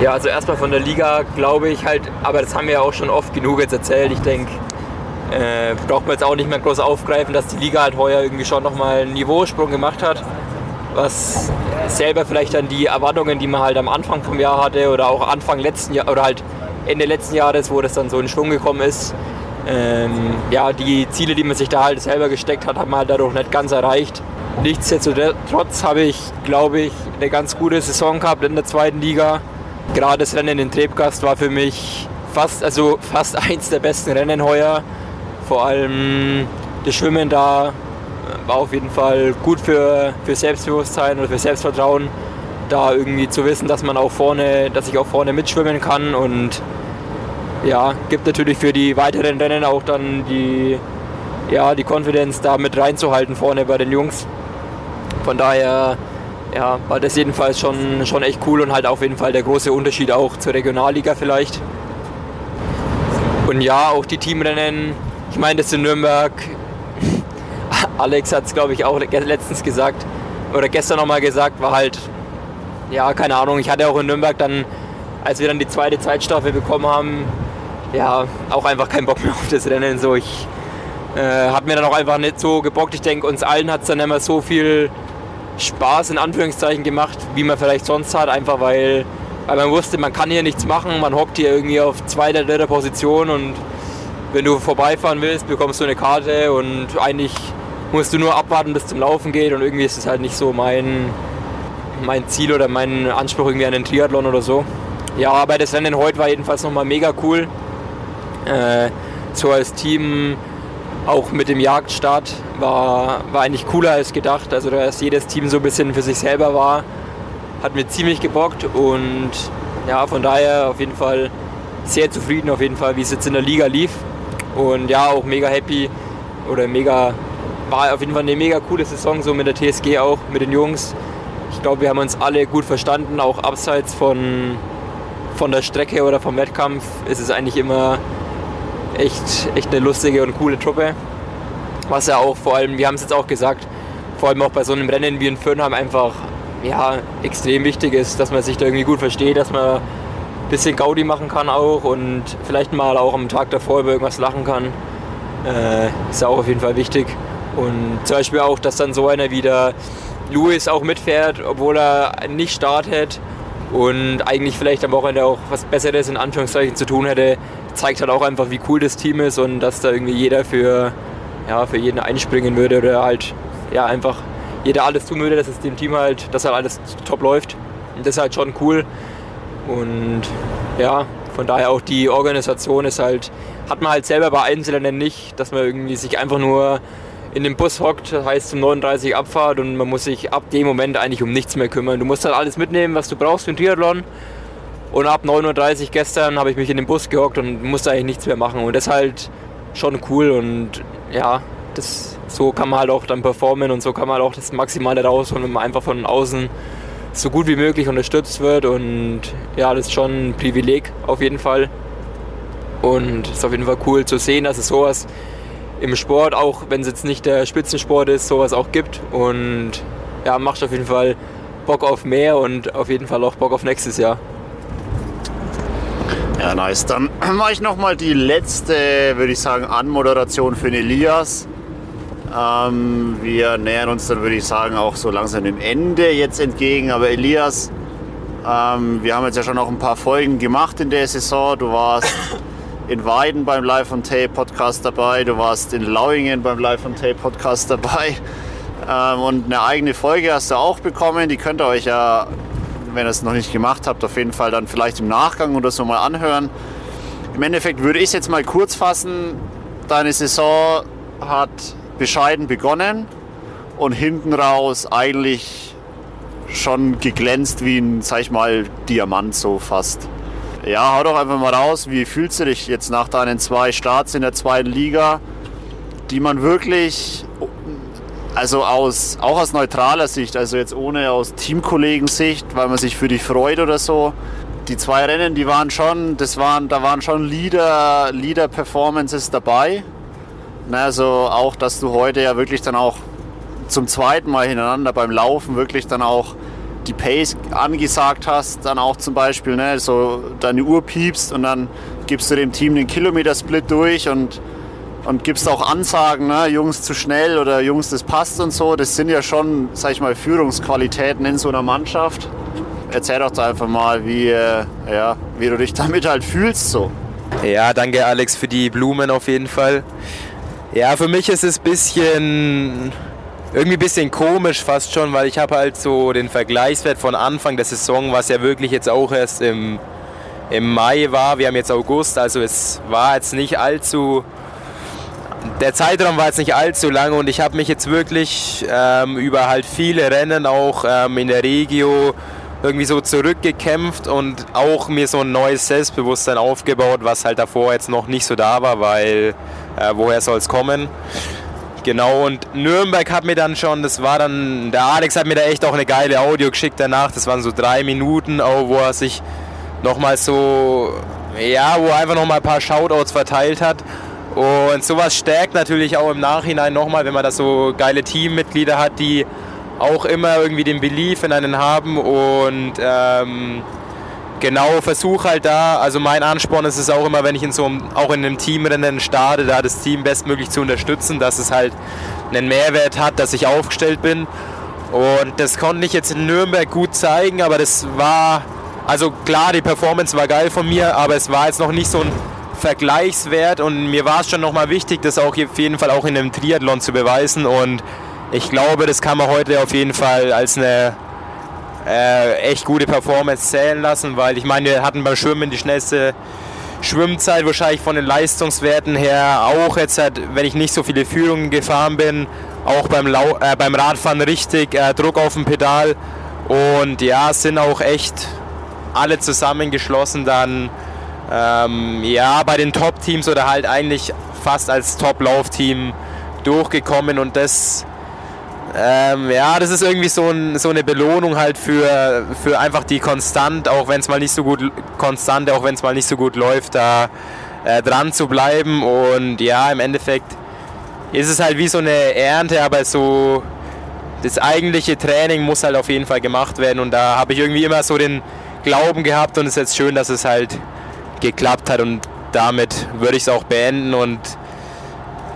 Ja, also erstmal von der Liga glaube ich halt, aber das haben wir ja auch schon oft genug jetzt erzählt. Ich denke, äh, braucht man jetzt auch nicht mehr groß aufgreifen, dass die Liga halt heuer irgendwie schon nochmal einen Niveausprung gemacht hat was selber vielleicht dann die Erwartungen, die man halt am Anfang vom Jahr hatte oder auch Anfang letzten Jahr oder halt Ende letzten Jahres, wo das dann so in Schwung gekommen ist, ähm, ja, die Ziele, die man sich da halt selber gesteckt hat, hat man halt dadurch nicht ganz erreicht. Nichtsdestotrotz habe ich, glaube ich, eine ganz gute Saison gehabt in der zweiten Liga. Gerade das Rennen in Trebgast war für mich fast, also fast eins der besten Rennen heuer. Vor allem das Schwimmen da war auf jeden Fall gut für, für Selbstbewusstsein oder für Selbstvertrauen, da irgendwie zu wissen, dass man auch vorne, dass ich auch vorne mitschwimmen kann und ja, gibt natürlich für die weiteren Rennen auch dann die, ja, die Confidence da mit reinzuhalten vorne bei den Jungs. Von daher ja, war das jedenfalls schon, schon echt cool und halt auf jeden Fall der große Unterschied auch zur Regionalliga vielleicht. Und ja, auch die Teamrennen, ich meine, das in Nürnberg, Alex hat es glaube ich auch letztens gesagt oder gestern nochmal gesagt, war halt, ja, keine Ahnung, ich hatte auch in Nürnberg dann, als wir dann die zweite Zeitstaffel bekommen haben, ja, auch einfach keinen Bock mehr auf das Rennen. So, ich äh, hat mir dann auch einfach nicht so gebockt. Ich denke, uns allen hat es dann immer so viel Spaß in Anführungszeichen gemacht, wie man vielleicht sonst hat, einfach weil, weil man wusste, man kann hier nichts machen, man hockt hier irgendwie auf zweiter, dritter Position und wenn du vorbeifahren willst, bekommst du eine Karte und eigentlich musst du nur abwarten, bis zum Laufen geht und irgendwie ist es halt nicht so mein, mein Ziel oder mein Anspruch irgendwie an den Triathlon oder so. Ja, aber das Rennen heute war jedenfalls nochmal mega cool. Äh, so als Team auch mit dem Jagdstart war, war eigentlich cooler als gedacht. Also dass jedes Team so ein bisschen für sich selber war, hat mir ziemlich gebockt und ja, von daher auf jeden Fall sehr zufrieden auf jeden Fall, wie es jetzt in der Liga lief. Und ja, auch mega happy oder mega, war auf jeden Fall eine mega coole Saison, so mit der TSG auch, mit den Jungs. Ich glaube, wir haben uns alle gut verstanden, auch abseits von, von der Strecke oder vom Wettkampf ist es eigentlich immer echt, echt eine lustige und coole Truppe. Was ja auch vor allem, wir haben es jetzt auch gesagt, vor allem auch bei so einem Rennen wie in Fürnheim einfach ja, extrem wichtig ist, dass man sich da irgendwie gut versteht, dass man ein bisschen Gaudi machen kann auch und vielleicht mal auch am Tag davor über irgendwas lachen kann. Äh, ist ja auch auf jeden Fall wichtig. Und zum Beispiel auch, dass dann so einer wie der Louis auch mitfährt, obwohl er nicht startet und eigentlich vielleicht am Wochenende auch was Besseres in Anführungszeichen zu tun hätte, zeigt halt auch einfach, wie cool das Team ist und dass da irgendwie jeder für, ja, für jeden einspringen würde oder halt ja, einfach jeder alles tun würde, dass es dem Team halt, dass halt alles top läuft. Und das ist halt schon cool. Und ja, von daher auch die Organisation ist halt, hat man halt selber bei Einzelnen nicht, dass man irgendwie sich einfach nur in den Bus hockt, heißt zum 39 Abfahrt und man muss sich ab dem Moment eigentlich um nichts mehr kümmern. Du musst halt alles mitnehmen, was du brauchst für den Triathlon und ab 9.30 Uhr gestern habe ich mich in den Bus gehockt und musste eigentlich nichts mehr machen. Und das ist halt schon cool und ja, das, so kann man halt auch dann performen und so kann man halt auch das Maximale rausholen, wenn man einfach von außen so gut wie möglich unterstützt wird. Und ja, das ist schon ein Privileg auf jeden Fall. Und es ist auf jeden Fall cool zu sehen, dass es sowas im Sport, auch wenn es jetzt nicht der Spitzensport ist, sowas auch gibt. Und ja, macht auf jeden Fall Bock auf mehr und auf jeden Fall auch Bock auf nächstes Jahr. Ja, nice. Dann mache ich nochmal die letzte, würde ich sagen, Anmoderation für den Elias. Ähm, wir nähern uns dann, würde ich sagen, auch so langsam dem Ende jetzt entgegen. Aber Elias, ähm, wir haben jetzt ja schon noch ein paar Folgen gemacht in der Saison. Du warst in Weiden beim Live on Tape Podcast dabei, du warst in Lauingen beim Live on Tape Podcast dabei. Ähm, und eine eigene Folge hast du auch bekommen. Die könnt ihr euch ja wenn ihr es noch nicht gemacht habt, auf jeden Fall dann vielleicht im Nachgang oder so mal anhören. Im Endeffekt würde ich es jetzt mal kurz fassen. Deine Saison hat bescheiden begonnen und hinten raus eigentlich schon geglänzt wie ein, sag ich mal, Diamant so fast. Ja, hau doch einfach mal raus, wie fühlst du dich jetzt nach deinen zwei Starts in der zweiten Liga, die man wirklich also aus, auch aus neutraler Sicht, also jetzt ohne aus Teamkollegensicht, weil man sich für dich freut oder so. Die zwei Rennen, die waren schon, das waren, da waren schon Leader, Leader Performances dabei. Also auch, dass du heute ja wirklich dann auch zum zweiten Mal hintereinander beim Laufen wirklich dann auch die Pace angesagt hast, dann auch zum Beispiel ne, so deine Uhr piepst und dann gibst du dem Team den Kilometersplit durch und und gibst auch Ansagen, ne? Jungs zu schnell oder Jungs, das passt und so. Das sind ja schon, sag ich mal, Führungsqualitäten in so einer Mannschaft. Erzähl doch einfach mal, wie, äh, ja, wie du dich damit halt fühlst so. Ja, danke Alex für die Blumen auf jeden Fall. Ja, für mich ist es ein bisschen irgendwie ein bisschen komisch fast schon, weil ich habe halt so den Vergleichswert von Anfang der Saison, was ja wirklich jetzt auch erst im, im Mai war. Wir haben jetzt August, also es war jetzt nicht allzu der Zeitraum war jetzt nicht allzu lang und ich habe mich jetzt wirklich ähm, über halt viele Rennen auch ähm, in der Regio irgendwie so zurückgekämpft und auch mir so ein neues Selbstbewusstsein aufgebaut, was halt davor jetzt noch nicht so da war, weil äh, woher soll es kommen? Genau, und Nürnberg hat mir dann schon, das war dann, der Alex hat mir da echt auch eine geile Audio geschickt danach, das waren so drei Minuten, auch wo er sich nochmal so, ja, wo er einfach nochmal ein paar Shoutouts verteilt hat. Und sowas stärkt natürlich auch im Nachhinein nochmal, wenn man da so geile Teammitglieder hat, die auch immer irgendwie den Belief in einen haben und ähm, genau versuche halt da, also mein Ansporn ist es auch immer, wenn ich in so einem, auch in einem Teamrennen starte, da das Team bestmöglich zu unterstützen, dass es halt einen Mehrwert hat, dass ich aufgestellt bin. Und das konnte ich jetzt in Nürnberg gut zeigen, aber das war, also klar, die Performance war geil von mir, aber es war jetzt noch nicht so ein Vergleichswert und mir war es schon nochmal wichtig, das auch auf jeden Fall auch in einem Triathlon zu beweisen und ich glaube, das kann man heute auf jeden Fall als eine äh, echt gute Performance zählen lassen, weil ich meine, wir hatten beim Schwimmen die schnellste Schwimmzeit wahrscheinlich von den Leistungswerten her. Auch jetzt, halt, wenn ich nicht so viele Führungen gefahren bin, auch beim, Lau äh, beim Radfahren richtig äh, Druck auf dem Pedal. Und ja, sind auch echt alle zusammengeschlossen dann ähm, ja bei den Top-Teams oder halt eigentlich fast als Top-Laufteam durchgekommen. Und das ähm, ja, das ist irgendwie so, ein, so, eine Belohnung halt für, für einfach die konstant, auch wenn es mal nicht so gut konstant, auch wenn es mal nicht so gut läuft, da äh, dran zu bleiben. Und ja, im Endeffekt ist es halt wie so eine Ernte, aber so das eigentliche Training muss halt auf jeden Fall gemacht werden. Und da habe ich irgendwie immer so den Glauben gehabt und es ist jetzt schön, dass es halt geklappt hat. Und damit würde ich es auch beenden und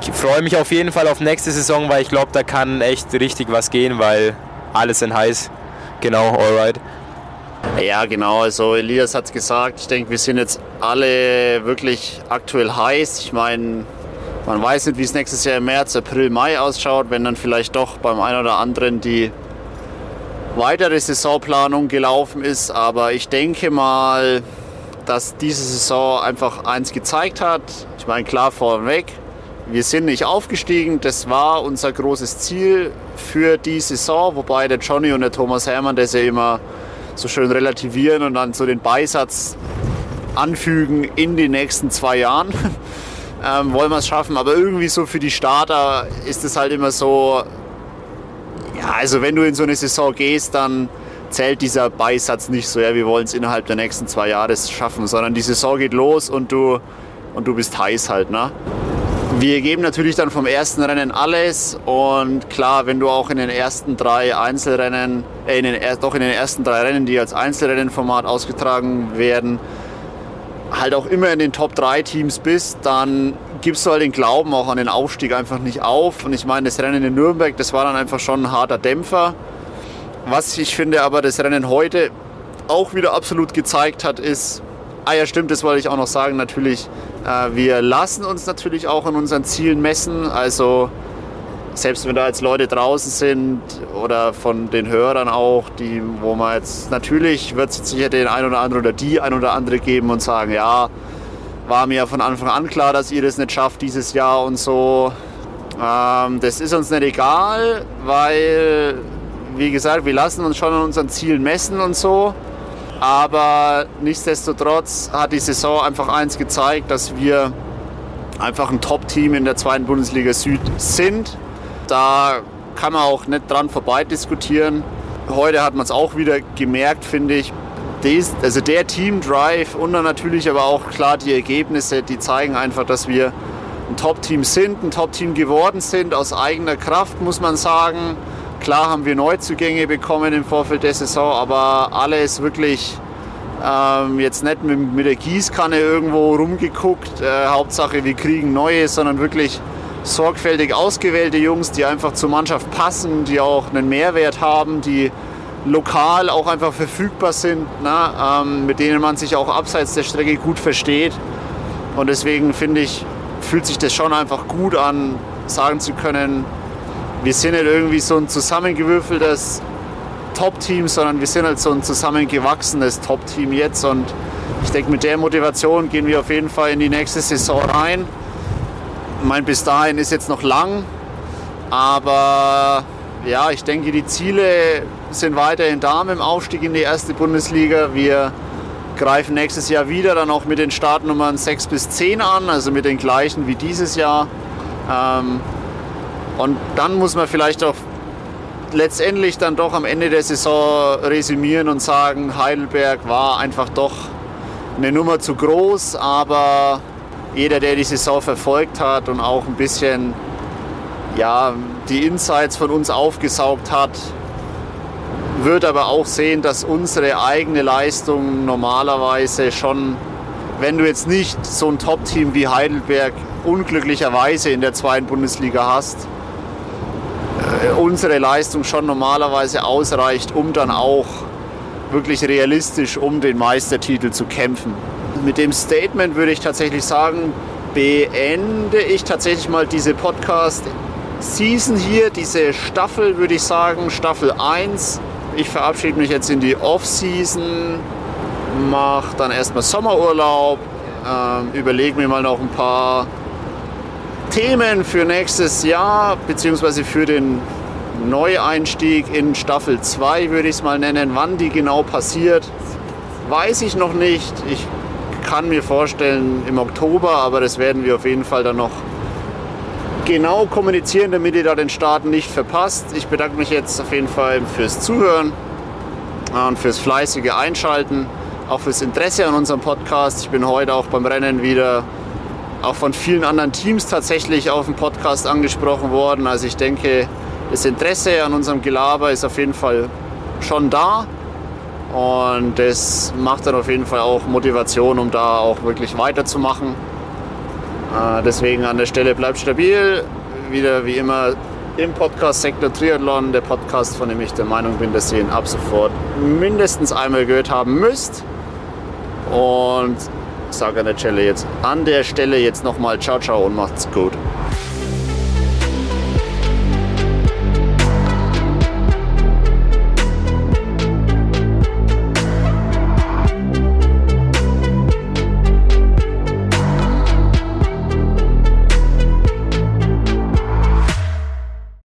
ich freue mich auf jeden Fall auf nächste Saison, weil ich glaube, da kann echt richtig was gehen, weil alles sind heiß. Genau, alright. Ja, genau. Also Elias hat es gesagt. Ich denke, wir sind jetzt alle wirklich aktuell heiß. Ich meine, man weiß nicht, wie es nächstes Jahr im März, April, Mai ausschaut, wenn dann vielleicht doch beim einen oder anderen die weitere Saisonplanung gelaufen ist. Aber ich denke mal, dass diese Saison einfach eins gezeigt hat. Ich meine, klar vorweg, wir sind nicht aufgestiegen, das war unser großes Ziel für die Saison, wobei der Johnny und der Thomas Hermann das ja immer so schön relativieren und dann so den Beisatz anfügen in den nächsten zwei Jahren. ähm, wollen wir es schaffen, aber irgendwie so für die Starter ist es halt immer so, ja, also wenn du in so eine Saison gehst, dann zählt dieser Beisatz nicht so, ja, wir wollen es innerhalb der nächsten zwei Jahre schaffen, sondern die Saison geht los und du, und du bist heiß halt, ne? Wir geben natürlich dann vom ersten Rennen alles und klar, wenn du auch in den ersten drei Einzelrennen, äh, in den, doch in den ersten drei Rennen, die als Einzelrennenformat ausgetragen werden, halt auch immer in den Top 3 Teams bist, dann gibst du halt den Glauben auch an den Aufstieg einfach nicht auf. Und ich meine, das Rennen in Nürnberg, das war dann einfach schon ein harter Dämpfer. Was ich finde aber das Rennen heute auch wieder absolut gezeigt hat, ist, Ah ja, stimmt, das wollte ich auch noch sagen. Natürlich, äh, wir lassen uns natürlich auch an unseren Zielen messen. Also selbst wenn da jetzt Leute draußen sind oder von den Hörern auch, die, wo man jetzt natürlich wird es sicher den ein oder anderen oder die ein oder andere geben und sagen, ja, war mir von Anfang an klar, dass ihr das nicht schafft dieses Jahr und so. Ähm, das ist uns nicht egal, weil, wie gesagt, wir lassen uns schon an unseren Zielen messen und so. Aber nichtsdestotrotz hat die Saison einfach eins gezeigt, dass wir einfach ein Top-Team in der zweiten Bundesliga Süd sind. Da kann man auch nicht dran vorbei diskutieren. Heute hat man es auch wieder gemerkt, finde ich. also der Team-Drive und dann natürlich aber auch klar die Ergebnisse, die zeigen einfach, dass wir ein Top-Team sind, ein Top-Team geworden sind, aus eigener Kraft, muss man sagen. Klar haben wir Neuzugänge bekommen im Vorfeld der Saison, aber alles wirklich ähm, jetzt nicht mit, mit, der Gießkanne irgendwo rumgeguckt. Äh, Hauptsache wir kriegen neue, sondern wirklich sorgfältig ausgewählte Jungs, die einfach zur Mannschaft passen, die auch einen Mehrwert haben, die lokal auch einfach verfügbar sind, na, ähm, mit denen man sich auch abseits der Strecke gut versteht. Und deswegen finde ich, fühlt sich das schon einfach gut an, sagen zu können, wir sind nicht irgendwie so ein zusammengewürfeltes Top-Team, sondern wir sind halt so ein zusammengewachsenes Top-Team jetzt. Und ich denke, mit der Motivation gehen wir auf jeden Fall in die nächste Saison rein. mein, bis dahin ist jetzt noch lang, aber ja, ich denke, die Ziele sind weiterhin da mit dem Aufstieg in die erste Bundesliga. Wir greifen nächstes Jahr wieder dann auch mit den Startnummern 6 bis 10 an, also mit den gleichen wie dieses Jahr. Ähm, und dann muss man vielleicht auch letztendlich dann doch am Ende der Saison resümieren und sagen, Heidelberg war einfach doch eine Nummer zu groß, aber jeder, der die Saison verfolgt hat und auch ein bisschen ja, die Insights von uns aufgesaugt hat, wird aber auch sehen, dass unsere eigene Leistung normalerweise schon, wenn du jetzt nicht so ein Top-Team wie Heidelberg unglücklicherweise in der zweiten Bundesliga hast, unsere Leistung schon normalerweise ausreicht, um dann auch wirklich realistisch um den Meistertitel zu kämpfen. Mit dem Statement würde ich tatsächlich sagen, beende ich tatsächlich mal diese Podcast-Season hier, diese Staffel würde ich sagen, Staffel 1. Ich verabschiede mich jetzt in die Off-Season, mache dann erstmal Sommerurlaub, äh, überlege mir mal noch ein paar Themen für nächstes Jahr, beziehungsweise für den Neueinstieg in Staffel 2 würde ich es mal nennen. Wann die genau passiert, weiß ich noch nicht. Ich kann mir vorstellen im Oktober, aber das werden wir auf jeden Fall dann noch genau kommunizieren, damit ihr da den Start nicht verpasst. Ich bedanke mich jetzt auf jeden Fall fürs Zuhören und fürs fleißige Einschalten, auch fürs Interesse an unserem Podcast. Ich bin heute auch beim Rennen wieder auch von vielen anderen Teams tatsächlich auf dem Podcast angesprochen worden. Also ich denke, das Interesse an unserem Gelaber ist auf jeden Fall schon da. Und das macht dann auf jeden Fall auch Motivation, um da auch wirklich weiterzumachen. Äh, deswegen an der Stelle bleibt stabil. Wieder wie immer im Podcast Sektor Triathlon, der Podcast, von dem ich der Meinung bin, dass ihr ihn ab sofort mindestens einmal gehört haben müsst. Und sage an der Stelle jetzt an der Stelle jetzt nochmal Ciao, ciao und macht's gut.